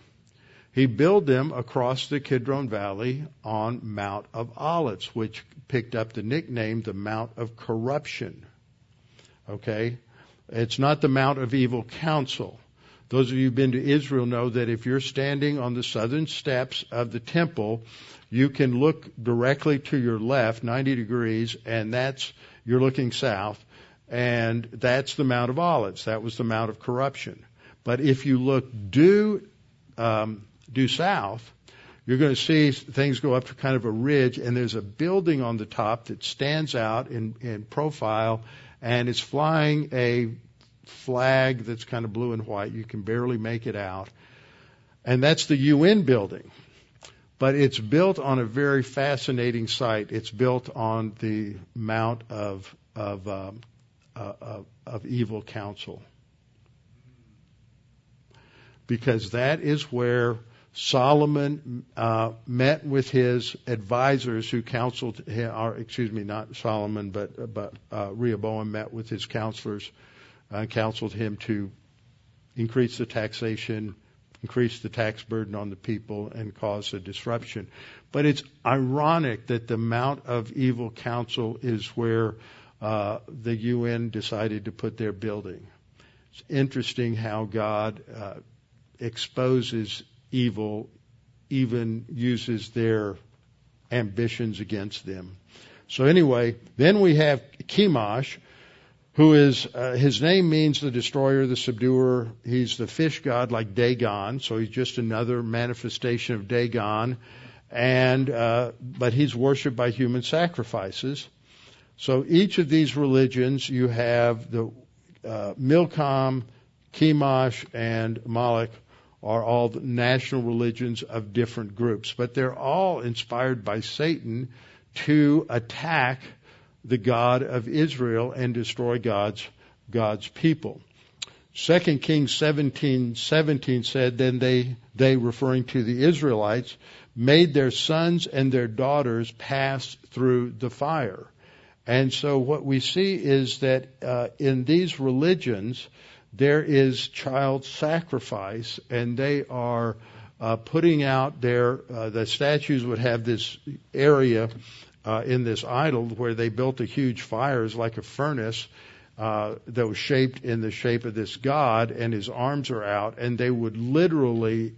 He built them across the Kidron Valley on Mount of Olives, which picked up the nickname the Mount of Corruption. Okay? It's not the Mount of Evil Counsel. Those of you who've been to Israel know that if you're standing on the southern steps of the temple, you can look directly to your left, 90 degrees, and that's, you're looking south, and that's the Mount of Olives. That was the Mount of Corruption. But if you look due um, due south, you're going to see things go up to kind of a ridge, and there's a building on the top that stands out in, in profile, and it's flying a flag that's kind of blue and white. You can barely make it out. And that's the UN building. But it's built on a very fascinating site. It's built on the Mount of, of, um, uh, of, of Evil Counsel. Because that is where Solomon uh, met with his advisors who counseled him, or excuse me, not Solomon, but but uh, Rehoboam met with his counselors, uh, counseled him to increase the taxation, increase the tax burden on the people, and cause a disruption. But it's ironic that the Mount of Evil Counsel is where uh, the UN decided to put their building. It's interesting how God uh, exposes evil even uses their ambitions against them. So anyway, then we have Chemosh, who is uh, his name means the destroyer, the subduer. He's the fish god like Dagon, so he's just another manifestation of Dagon, and uh, but he's worshipped by human sacrifices. So each of these religions, you have the uh, Milcom, Chemosh, and Moloch are all national religions of different groups, but they're all inspired by Satan to attack the God of Israel and destroy God's God's people. Second Kings seventeen seventeen said, then they they referring to the Israelites made their sons and their daughters pass through the fire. And so what we see is that uh, in these religions, there is child sacrifice, and they are uh, putting out their uh, the statues would have this area uh, in this idol where they built a huge fires like a furnace uh, that was shaped in the shape of this god, and his arms are out, and they would literally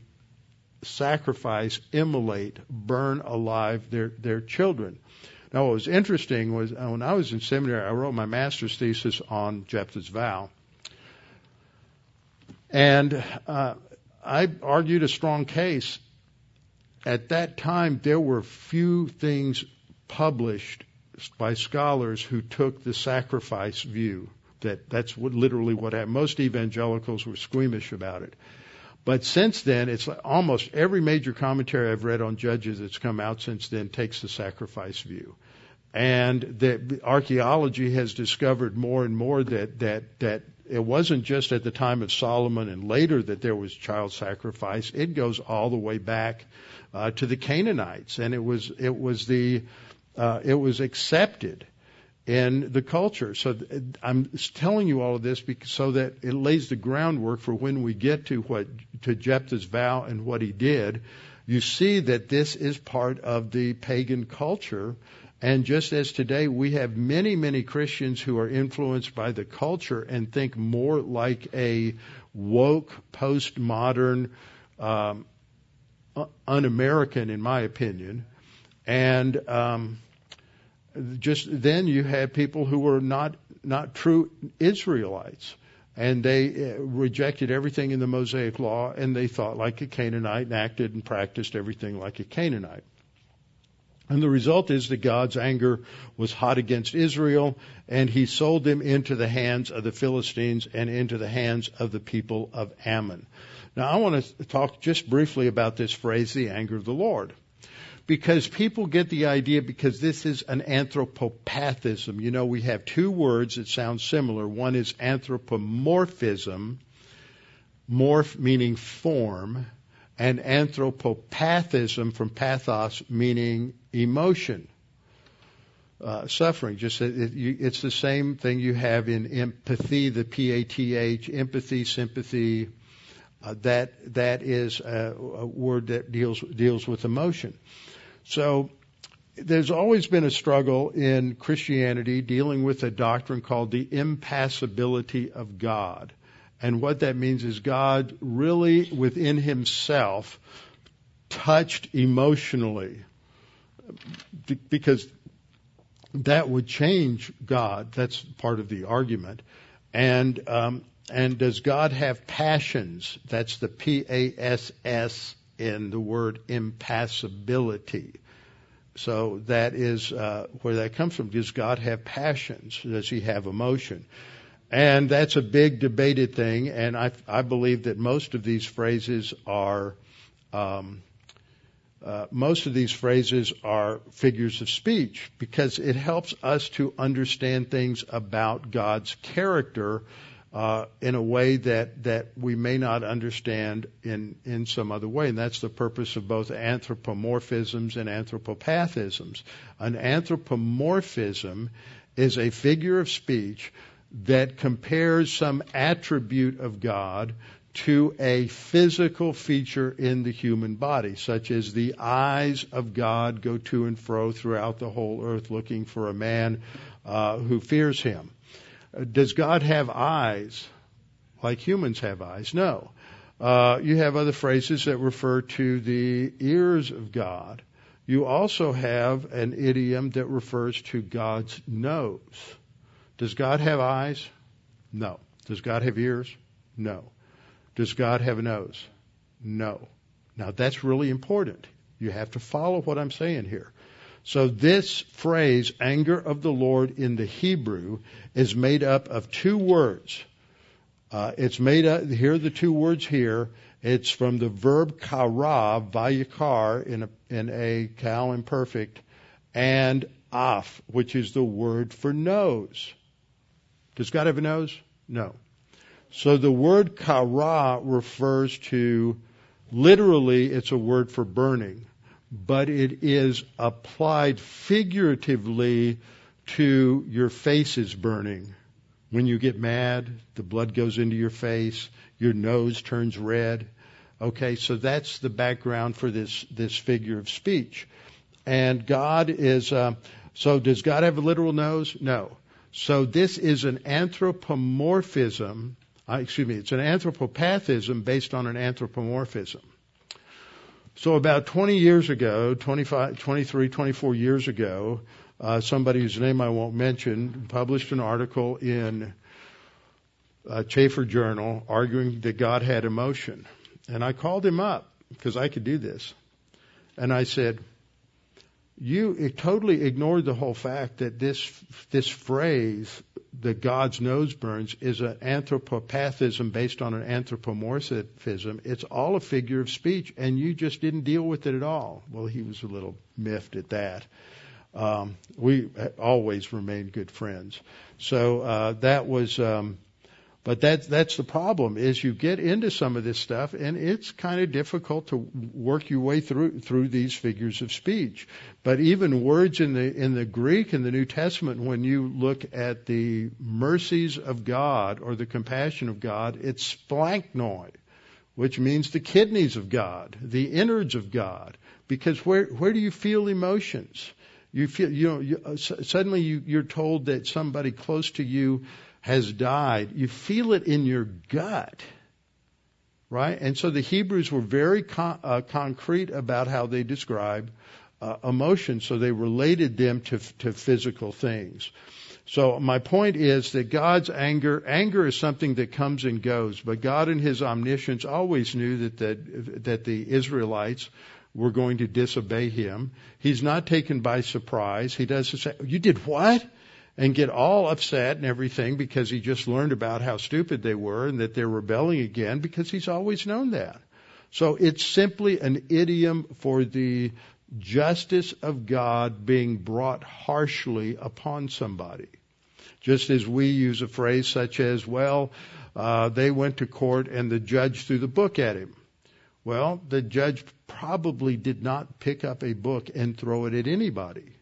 sacrifice, immolate, burn alive their their children. Now, what was interesting was uh, when I was in seminary, I wrote my master's thesis on Jephthah's vow. And uh, I argued a strong case. At that time, there were few things published by scholars who took the sacrifice view. That that's what, literally what happened. Most evangelicals were squeamish about it. But since then, it's like almost every major commentary I've read on Judges that's come out since then takes the sacrifice view. And the archaeology has discovered more and more that, that, that it wasn't just at the time of Solomon and later that there was child sacrifice. It goes all the way back uh, to the Canaanites, and it was it was the uh, it was accepted in the culture. So I'm telling you all of this because, so that it lays the groundwork for when we get to what to Jephthah's vow and what he did. You see that this is part of the pagan culture and just as today we have many, many Christians who are influenced by the culture and think more like a woke, postmodern, um, un-American, in my opinion. And um, just then you had people who were not not true Israelites, and they uh, rejected everything in the Mosaic Law, and they thought like a Canaanite and acted and practiced everything like a Canaanite. And the result is that God's anger was hot against Israel, and he sold them into the hands of the Philistines and into the hands of the people of Ammon. Now, I want to talk just briefly about this phrase, the anger of the Lord. Because people get the idea, because this is an anthropopathism. You know, we have two words that sound similar. One is anthropomorphism, morph meaning form, and anthropopathism from pathos meaning emotion, uh, suffering. Just it, you, it's the same thing you have in empathy, the P-A-T-H, empathy, sympathy. Uh, that that is a, a word that deals deals with emotion. So there's always been a struggle in Christianity dealing with a doctrine called the impassibility of God. And what that means is God really within himself touched emotionally because that would change God. That's part of the argument. And um, and does God have passions? That's the P A S S in the word impassibility. So that is uh, where that comes from. Does God have passions? Does He have emotion? And that's a big debated thing, and I, I believe that most of these phrases are um, uh, most of these phrases are figures of speech because it helps us to understand things about God's character uh, in a way that that we may not understand in in some other way, and that's the purpose of both anthropomorphisms and anthropopathisms. An anthropomorphism is a figure of speech that compares some attribute of God to a physical feature in the human body, such as the eyes of God go to and fro throughout the whole earth looking for a man uh, who fears him. Uh, does God have eyes like humans have eyes? No. Uh, you have other phrases that refer to the ears of God. You also have an idiom that refers to God's nose. Does God have eyes? No. Does God have ears? No. Does God have a nose? No. Now that's really important. You have to follow what I'm saying here. So this phrase, anger of the Lord in the Hebrew, is made up of two words. Uh, it's made up, here are the two words here. It's from the verb kara, vayikar, in a, in a Qal imperfect, and af, which is the word for nose. Does God have a nose? No. So the word kara refers to, literally, it's a word for burning, but it is applied figuratively to your face is burning. When you get mad, the blood goes into your face, your nose turns red. Okay, so that's the background for this, this figure of speech. And God is, uh, so does God have a literal nose? No. So this is an anthropomorphism, uh, excuse me, it's an anthropopathism based on an anthropomorphism. So about 20 years ago, 25, 23, 24 years ago, uh, somebody whose name I won't mention published an article in a Chafer Journal arguing that God had emotion. And I called him up because I could do this. And I said, you totally ignored the whole fact that this this phrase that God's nose burns is an anthropopathism based on an anthropomorphism. It's all a figure of speech, and you just didn't deal with it at all. Well, he was a little miffed at that. Um, we always remained good friends, so uh, that was. Um, but that's that's the problem is you get into some of this stuff and it's kind of difficult to work your way through through these figures of speech. But even words in the in the Greek in the New Testament, when you look at the mercies of God or the compassion of God, it's splanchnoid, which means the kidneys of God, the innards of God. Because where where do you feel emotions? You feel you know you, uh, suddenly you, you're told that somebody close to you has died, you feel it in your gut. Right? And so the Hebrews were very con- uh, concrete about how they describe uh, emotions, so they related them to, to physical things. So my point is that God's anger, anger is something that comes and goes, but God in His omniscience always knew that the, that the Israelites were going to disobey him. He's not taken by surprise. He doesn't say, You did what? And get all upset and everything because he just learned about how stupid they were and that they're rebelling again because he's always known that. So it's simply an idiom for the justice of God being brought harshly upon somebody. Just as we use a phrase such as, well, uh, they went to court and the judge threw the book at him. Well, the judge probably did not pick up a book and throw it at anybody.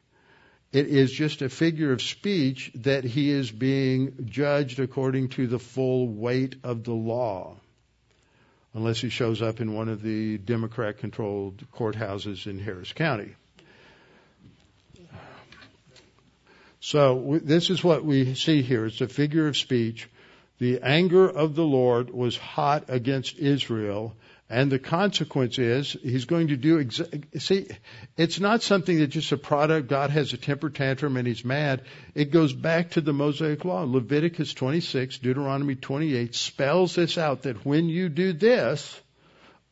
It is just a figure of speech that he is being judged according to the full weight of the law. Unless he shows up in one of the Democrat controlled courthouses in Harris County. So this is what we see here. It's a figure of speech. The anger of the Lord was hot against Israel and the consequence is he's going to do exa- see it's not something that's just a product God has a temper tantrum and he's mad. It goes back to the Mosaic law. Leviticus 26, Deuteronomy 28 spells this out that when you do this,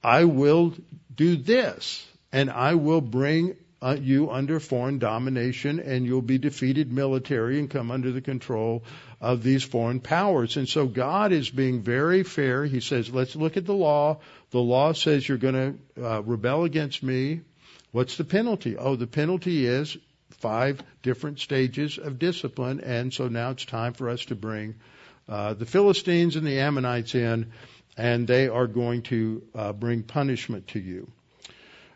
I will do this and I will bring uh, you under foreign domination and you'll be defeated military and come under the control of these foreign powers. And so God is being very fair. He says, let's look at the law. The law says you're going to uh, rebel against me. What's the penalty? Oh, the penalty is five different stages of discipline. And so now it's time for us to bring uh, the Philistines and the Ammonites in, and they are going to uh, bring punishment to you.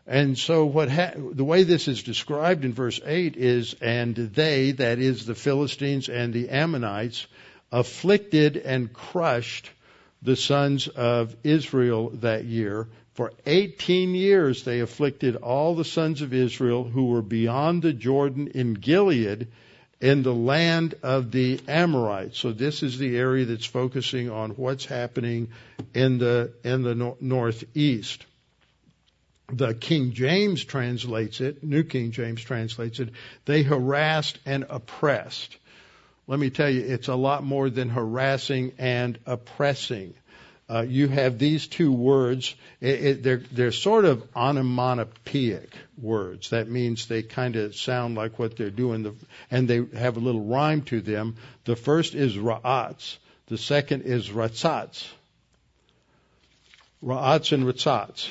And so what ha- the way this is described in verse 8 is, and they, that is the Philistines and the Ammonites, afflicted and crushed the sons of Israel that year. For 18 years they afflicted all the sons of Israel who were beyond the Jordan in Gilead in the land of the Amorites. So this is the area that's focusing on what's happening in the, in the no- northeast the King James translates it, New King James translates it, they harassed and oppressed. Let me tell you, it's a lot more than harassing and oppressing. Uh, you have these two words. It, it, they're, they're sort of onomatopoeic words. That means they kind of sound like what they're doing, the, and they have a little rhyme to them. The first is ra'ats. The second is ratzats. Ra'ats and ratzats.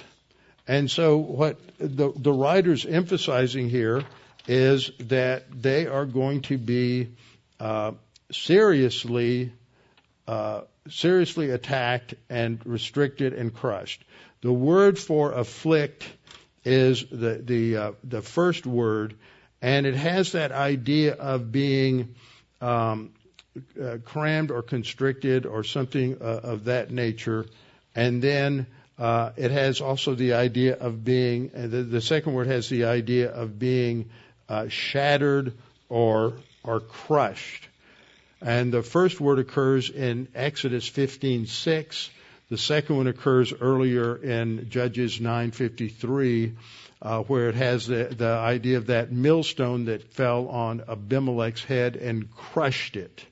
And so what the, the writer's emphasizing here is that they are going to be uh, seriously uh, seriously attacked and restricted and crushed. The word for afflict is the the uh, the first word, and it has that idea of being um, uh, crammed or constricted or something uh, of that nature, and then uh, it has also the idea of being, uh, the, the, second word has the idea of being uh, shattered or, or crushed. And the first word occurs in Exodus 15:6. The second one occurs earlier in Judges 9:53, uh, where it has the, the idea of that millstone that fell on Abimelech's head and crushed it.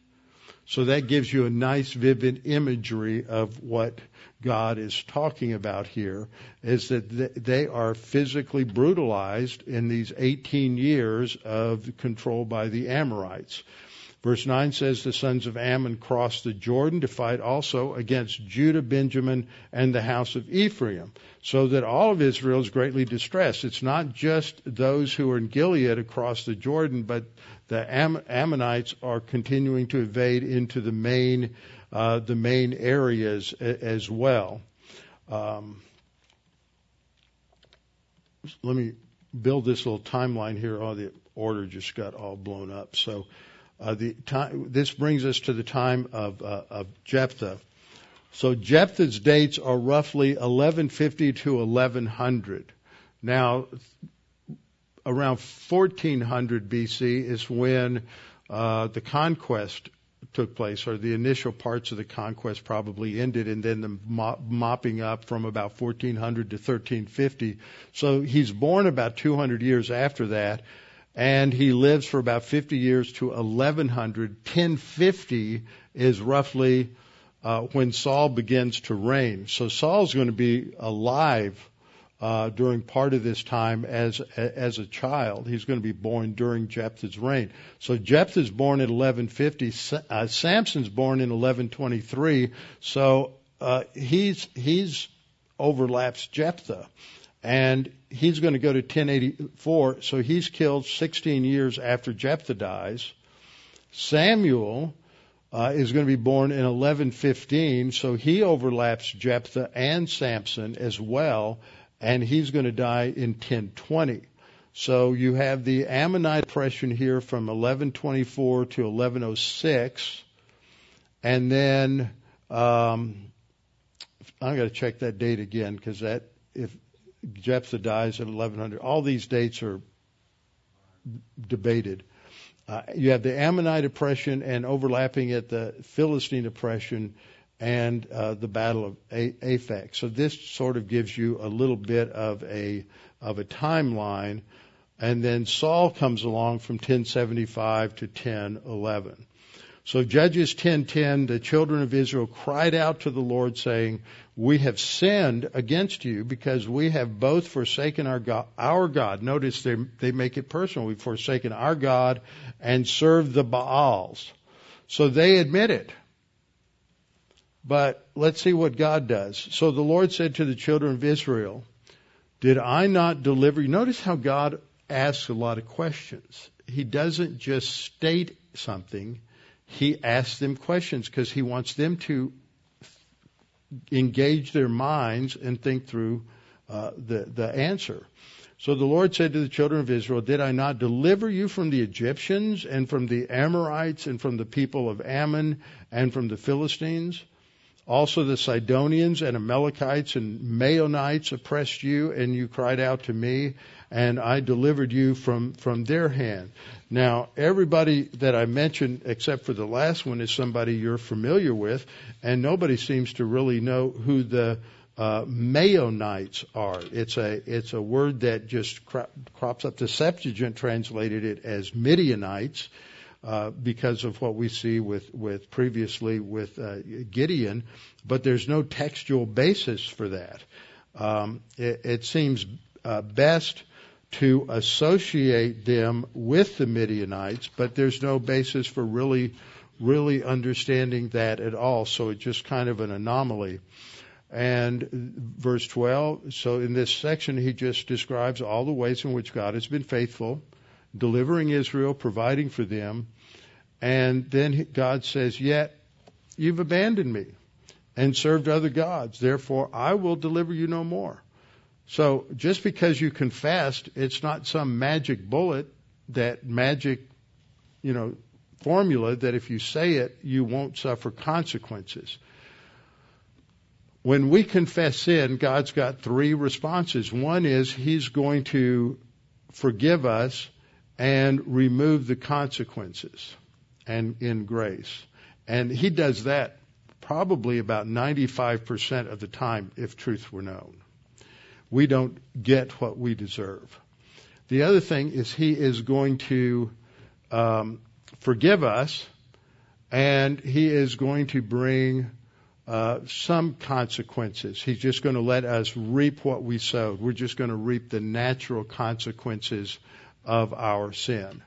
So that gives you a nice, vivid imagery of what God is talking about here is that they are physically brutalized in these 18 years of control by the Amorites. Verse 9 says the sons of Ammon crossed the Jordan to fight also against Judah, Benjamin, and the house of Ephraim, so that all of Israel is greatly distressed. It's not just those who are in Gilead across the Jordan, but the Am- Ammonites are continuing to invade into the main uh, the main areas as well. Um, let me build this little timeline here. Oh, the order just got all blown up. So uh, the time, this brings us to the time of, uh, of Jephthah. So Jephthah's dates are roughly 1150 to 1100. Now, around 1400 BC is when uh, the conquest took place, or the initial parts of the conquest probably ended, and then the mop, mopping up from about 1400 to 1350. So he's born about 200 years after that, and he lives for about 50 years to 1100. 1050 is roughly uh, when Saul begins to reign. So Saul's going to be alive uh, during part of this time as as a child. He's going to be born during Jephthah's reign. So Jephthah's born in 1150. Uh, Samson's born in 1123. So uh, he's he's overlaps Jephthah, and he's going to go to 1084. So he's killed 16 years after Jephthah dies. Samuel uh, is going to be born in 1115, so he overlaps Jephthah and Samson as well, and he's going to die in 1020. So you have the Ammonite oppression here from 1124 to 1106, and then um, I'm going to check that date again because that if Jephthah dies at 1100, all these dates are debated. Uh, you have the Ammonite oppression and overlapping at the Philistine oppression and uh, the Battle of a- So this sort of gives you a little bit of a of a timeline, and then Saul comes along from 1075 to 1011. So Judges 10:10, the children of Israel cried out to the Lord, saying, "We have sinned against you because we have both forsaken our God." Our God. Notice they they make it personal. We've forsaken our God and served the Baals. So they admit it. But let's see what God does. So the Lord said to the children of Israel, Did I not deliver you? Notice how God asks a lot of questions. He doesn't just state something, He asks them questions because He wants them to engage their minds and think through uh, the, the answer. So the Lord said to the children of Israel, Did I not deliver you from the Egyptians and from the Amorites and from the people of Ammon and from the Philistines? Also the Sidonians and Amalekites and Maonites oppressed you, and you cried out to me, and I delivered you from, from their hand. Now, everybody that I mentioned, except for the last one, is somebody you're familiar with, and nobody seems to really know who the uh, Maonites are. It's a it's a word that just cro- crops up. The Septuagint translated it as Midianites, uh, because of what we see with, with previously with uh, Gideon, but there's no textual basis for that. Um, it, it, seems uh, best to associate them with the Midianites, but there's no basis for really, really understanding that at all. So it's just kind of an anomaly. And verse 12, so in this section, he just describes all the ways in which God has been faithful, delivering Israel, providing for them, and then God says, Yet you've abandoned me and served other gods. Therefore, I will deliver you no more. So just because you confessed, it's not some magic bullet, that magic, you know, formula that if you say it, you won't suffer consequences. When we confess sin, God's got three responses. One is He's going to forgive us and remove the consequences and in grace. And he does that probably about 95% of the time if truth were known. We don't get what we deserve. The other thing is he is going to um, forgive us and he is going to bring uh, some consequences. He's just going to let us reap what we sowed. We're just going to reap the natural consequences of our sin.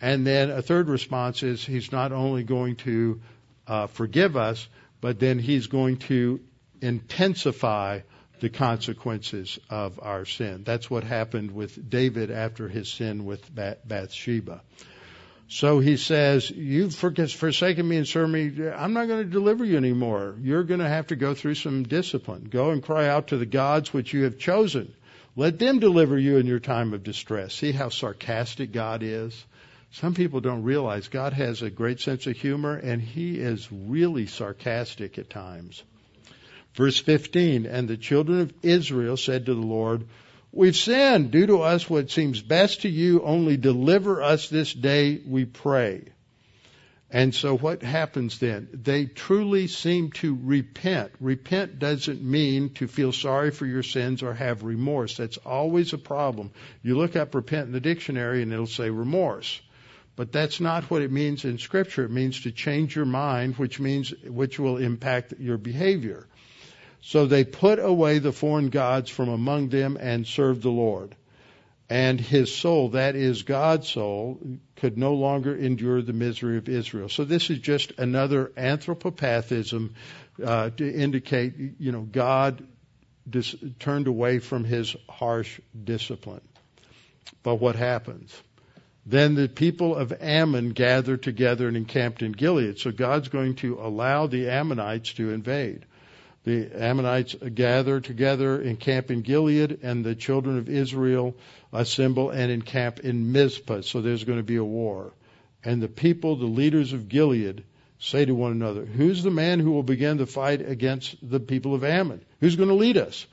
And then a third response is he's not only going to uh, forgive us, but then he's going to intensify the consequences of our sin. That's what happened with David after his sin with Bathsheba. So he says, You've forsaken me and served me. I'm not going to deliver you anymore. You're going to have to go through some discipline. Go and cry out to the gods which you have chosen. Let them deliver you in your time of distress. See how sarcastic God is? Some people don't realize God has a great sense of humor and he is really sarcastic at times. Verse 15, and the children of Israel said to the Lord, We've sinned. Do to us what seems best to you. Only deliver us this day, we pray. And so what happens then? They truly seem to repent. Repent doesn't mean to feel sorry for your sins or have remorse. That's always a problem. You look up repent in the dictionary and it'll say remorse. But that's not what it means in Scripture. It means to change your mind, which means which will impact your behavior. So they put away the foreign gods from among them and served the Lord. And his soul, that is God's soul, could no longer endure the misery of Israel. So this is just another anthropopathism uh, to indicate, you know, God dis- turned away from his harsh discipline. But what happens? Then the people of Ammon gathered together and encamped in Gilead. So God's going to allow the Ammonites to invade. The Ammonites gather together, encamp in Gilead, and the children of Israel assemble and encamp in Mizpah. So there's going to be a war. And the people, the leaders of Gilead, say to one another, Who's the man who will begin the fight against the people of Ammon? Who's going to lead us?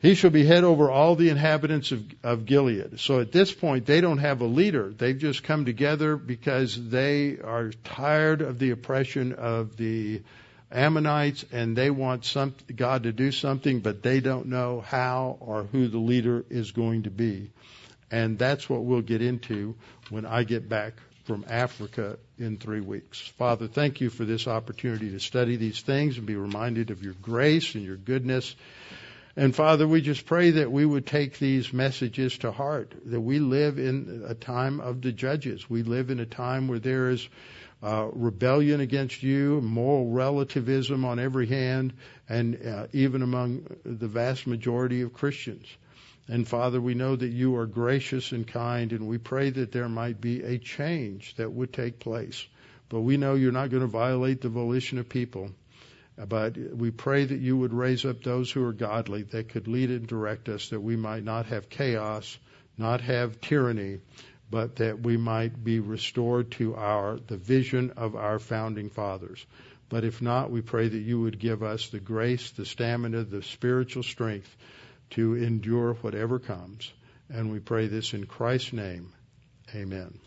He shall be head over all the inhabitants of, of Gilead. So at this point, they don't have a leader. They've just come together because they are tired of the oppression of the Ammonites and they want some, God to do something, but they don't know how or who the leader is going to be. And that's what we'll get into when I get back from Africa in three weeks. Father, thank you for this opportunity to study these things and be reminded of your grace and your goodness and Father, we just pray that we would take these messages to heart, that we live in a time of the judges. We live in a time where there is uh, rebellion against you, moral relativism on every hand, and uh, even among the vast majority of Christians. And Father, we know that you are gracious and kind, and we pray that there might be a change that would take place. But we know you're not going to violate the volition of people. But we pray that you would raise up those who are godly that could lead and direct us, that we might not have chaos, not have tyranny, but that we might be restored to our the vision of our founding fathers. But if not, we pray that you would give us the grace, the stamina, the spiritual strength to endure whatever comes. And we pray this in Christ's name. Amen.